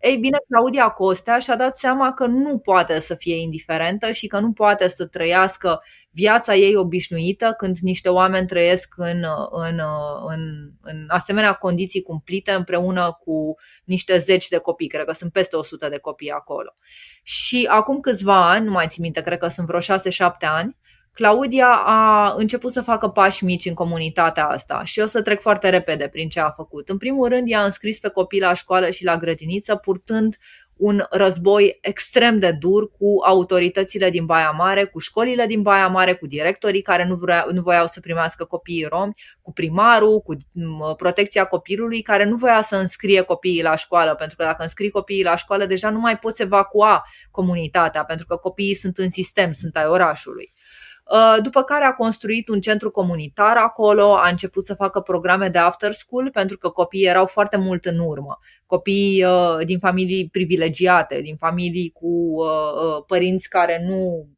Ei bine, Claudia Costea și-a dat seama că nu poate să fie indiferentă și că nu poate să trăiască viața ei obișnuită când niște oameni trăiesc în, în, în, în asemenea condiții cumplite împreună cu niște zeci de copii. Cred că sunt peste 100 de copii acolo. Și acum câțiva ani, nu mai țin minte, cred că sunt vreo 6-7 ani, Claudia a început să facă pași mici în comunitatea asta și o să trec foarte repede prin ce a făcut. În primul rând, i-a înscris pe copii la școală și la grădiniță, purtând un război extrem de dur cu autoritățile din Baia Mare, cu școlile din Baia Mare, cu directorii care nu, vrea, nu voiau să primească copiii romi, cu primarul, cu protecția copilului, care nu voia să înscrie copiii la școală, pentru că dacă înscrii copiii la școală, deja nu mai poți evacua comunitatea, pentru că copiii sunt în sistem, sunt ai orașului. Uh, după care a construit un centru comunitar acolo, a început să facă programe de after school pentru că copiii erau foarte mult în urmă. Copii uh, din familii privilegiate, din familii cu uh, părinți care nu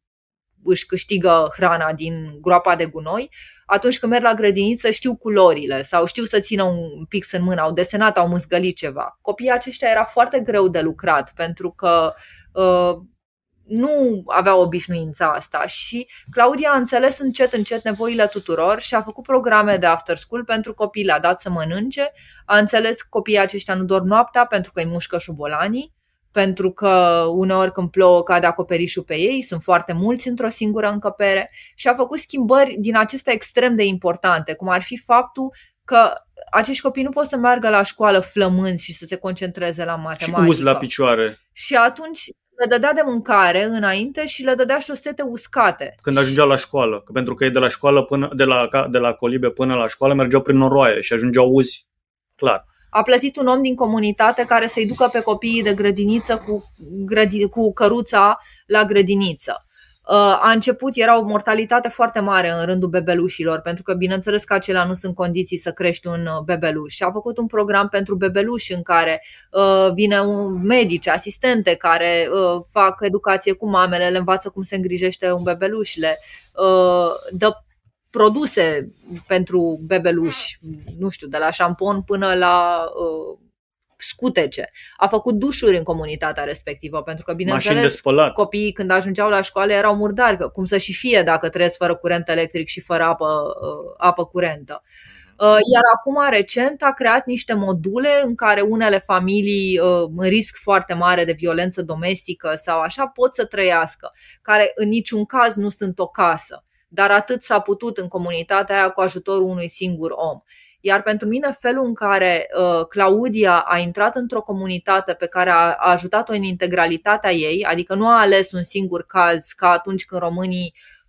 își câștigă hrana din groapa de gunoi, atunci când merg la grădiniță știu culorile sau știu să țină un pix în mână, au desenat, au mâzgălit ceva. Copiii aceștia era foarte greu de lucrat pentru că uh, nu avea obișnuința asta și Claudia a înțeles încet, încet nevoile tuturor și a făcut programe de after school pentru copii, le-a dat să mănânce, a înțeles că copiii aceștia nu dorm noaptea pentru că îi mușcă șobolanii, pentru că uneori când plouă cade acoperișul pe ei, sunt foarte mulți într-o singură încăpere și a făcut schimbări din acestea extrem de importante, cum ar fi faptul că acești copii nu pot să meargă la școală flămânzi și să se concentreze la matematică. Și uz la picioare. Și atunci le dădea de mâncare înainte și le dădea șosete uscate. Când ajungeau la școală, că pentru că ei de la școală până de la, de la colibe până la școală mergeau prin noroaie și ajungeau uzi, clar. A plătit un om din comunitate care să-i ducă pe copiii de grădiniță cu, grădi, cu căruța la grădiniță. Uh, a început, era o mortalitate foarte mare în rândul bebelușilor, pentru că bineînțeles că acelea nu sunt condiții să crești un uh, bebeluș. Și a făcut un program pentru bebeluși în care uh, vine un medici, asistente care uh, fac educație cu mamele, le învață cum se îngrijește un bebeluș, le uh, dă produse pentru bebeluși, nu știu, de la șampon până la uh, scutece. A făcut dușuri în comunitatea respectivă, pentru că, bineînțeles, copiii când ajungeau la școală erau murdari, că cum să și fie dacă trăiesc fără curent electric și fără apă, uh, apă curentă. Uh, iar acum, recent, a creat niște module în care unele familii uh, în risc foarte mare de violență domestică sau așa pot să trăiască, care în niciun caz nu sunt o casă, dar atât s-a putut în comunitatea aia cu ajutorul unui singur om. Iar pentru mine, felul în care uh, Claudia a intrat într-o comunitate pe care a, a ajutat-o în integralitatea ei, adică nu a ales un singur caz ca atunci când românii uh, uh,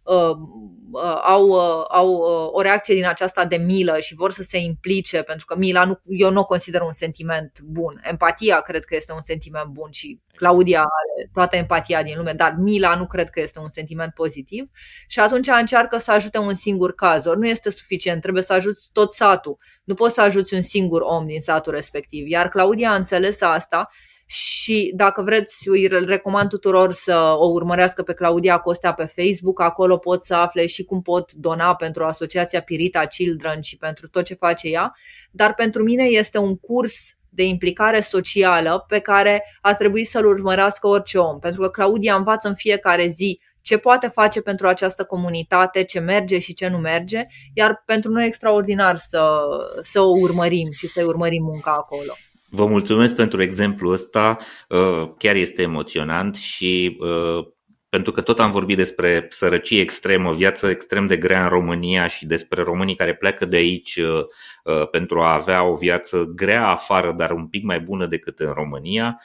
au, uh, au uh, o reacție din aceasta de milă și vor să se implice, pentru că mila nu, eu nu o consider un sentiment bun. Empatia cred că este un sentiment bun și Claudia are toată empatia din lume, dar mila nu cred că este un sentiment pozitiv și atunci încearcă să ajute un singur caz. Ori nu este suficient, trebuie să ajuți tot satul. Nu poți să ajuți un singur om din satul respectiv. Iar Claudia a înțeles asta și dacă vreți, îi recomand tuturor să o urmărească pe Claudia Costea pe Facebook, acolo pot să afle și cum pot dona pentru Asociația Pirita Children și pentru tot ce face ea, dar pentru mine este un curs de implicare socială pe care ar trebui să-l urmărească orice om, pentru că Claudia învață în fiecare zi ce poate face pentru această comunitate, ce merge și ce nu merge, iar pentru noi e extraordinar să, să o urmărim și să-i urmărim munca acolo. Vă mulțumesc pentru exemplul ăsta, uh, chiar este emoționant și uh, pentru că tot am vorbit despre sărăcie extremă, viață extrem de grea în România și despre românii care pleacă de aici uh, pentru a avea o viață grea afară, dar un pic mai bună decât în România.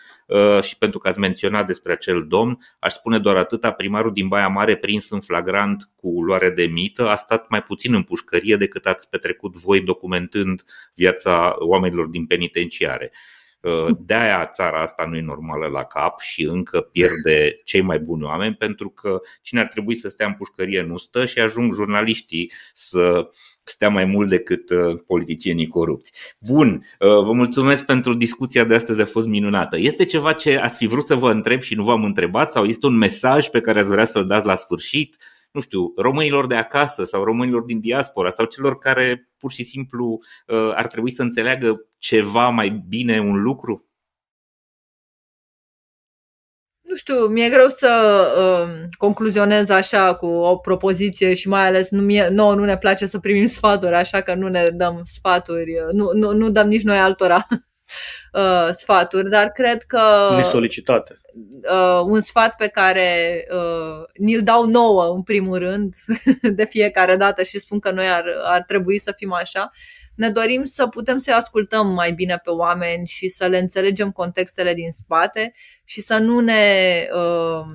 Și pentru că ați menționat despre acel domn, aș spune doar atâta, primarul din Baia Mare prins în flagrant cu luare de mită a stat mai puțin în pușcărie decât ați petrecut voi documentând viața oamenilor din penitenciare. De-aia țara asta nu e normală la cap și încă pierde cei mai buni oameni pentru că cine ar trebui să stea în pușcărie nu stă și ajung jurnaliștii să stea mai mult decât uh, politicienii corupți. Bun, uh, vă mulțumesc pentru discuția de astăzi, a fost minunată. Este ceva ce ați fi vrut să vă întreb și nu v-am întrebat sau este un mesaj pe care ați vrea să-l dați la sfârșit? Nu știu, românilor de acasă sau românilor din diaspora sau celor care pur și simplu uh, ar trebui să înțeleagă ceva mai bine un lucru? Nu știu, mi-e greu să uh, concluzionez așa cu o propoziție și mai ales nu mie, nouă nu ne place să primim sfaturi, așa că nu ne dăm sfaturi, nu, nu, nu dăm nici noi altora uh, sfaturi, dar cred că... Nesolicitate. Uh, un sfat pe care uh, ni-l dau nouă, în primul rând, de fiecare dată și spun că noi ar, ar trebui să fim așa, ne dorim să putem să ascultăm mai bine pe oameni și să le înțelegem contextele din spate și să nu ne uh,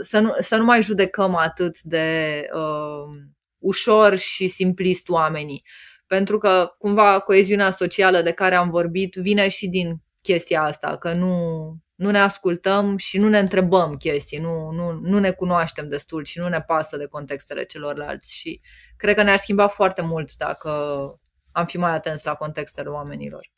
să nu, să nu mai judecăm atât de uh, ușor și simplist oamenii. Pentru că cumva coeziunea socială de care am vorbit vine și din chestia asta, că nu, nu ne ascultăm și nu ne întrebăm chestii, nu, nu, nu ne cunoaștem destul și nu ne pasă de contextele celorlalți și cred că ne-ar schimba foarte mult dacă am fi mai atenți la contextele oamenilor.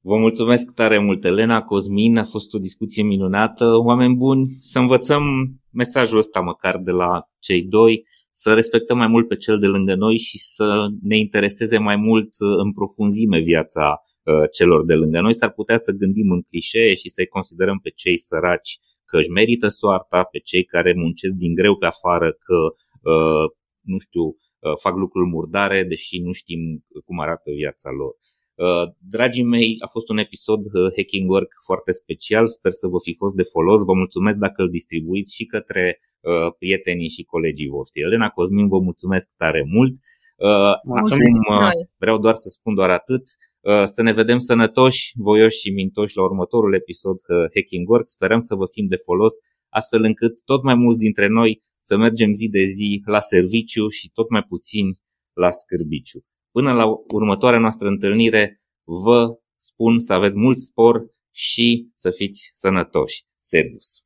Vă mulțumesc tare mult, Elena, Cosmin, a fost o discuție minunată. Oameni buni, să învățăm mesajul ăsta măcar de la cei doi, să respectăm mai mult pe cel de lângă noi și să ne intereseze mai mult în profunzime viața uh, celor de lângă noi. S-ar putea să gândim în clișee și să-i considerăm pe cei săraci că își merită soarta, pe cei care muncesc din greu pe afară că, uh, nu știu, Uh, fac lucruri murdare, deși nu știm cum arată viața lor. Dragii mei, a fost un episod Hacking Work foarte special, sper să vă fi fost de folos. Vă mulțumesc dacă îl distribuiți și către prietenii și colegii voștri. Elena Cosmin, vă mulțumesc tare mult. Acum vreau doar să spun doar atât. Să ne vedem sănătoși, voioși și mintoși la următorul episod Hacking Work. Sperăm să vă fim de folos, astfel încât tot mai mulți dintre noi să mergem zi de zi la serviciu și tot mai puțini la scârbiciu. Până la următoarea noastră întâlnire, vă spun să aveți mult spor și să fiți sănătoși. Servus!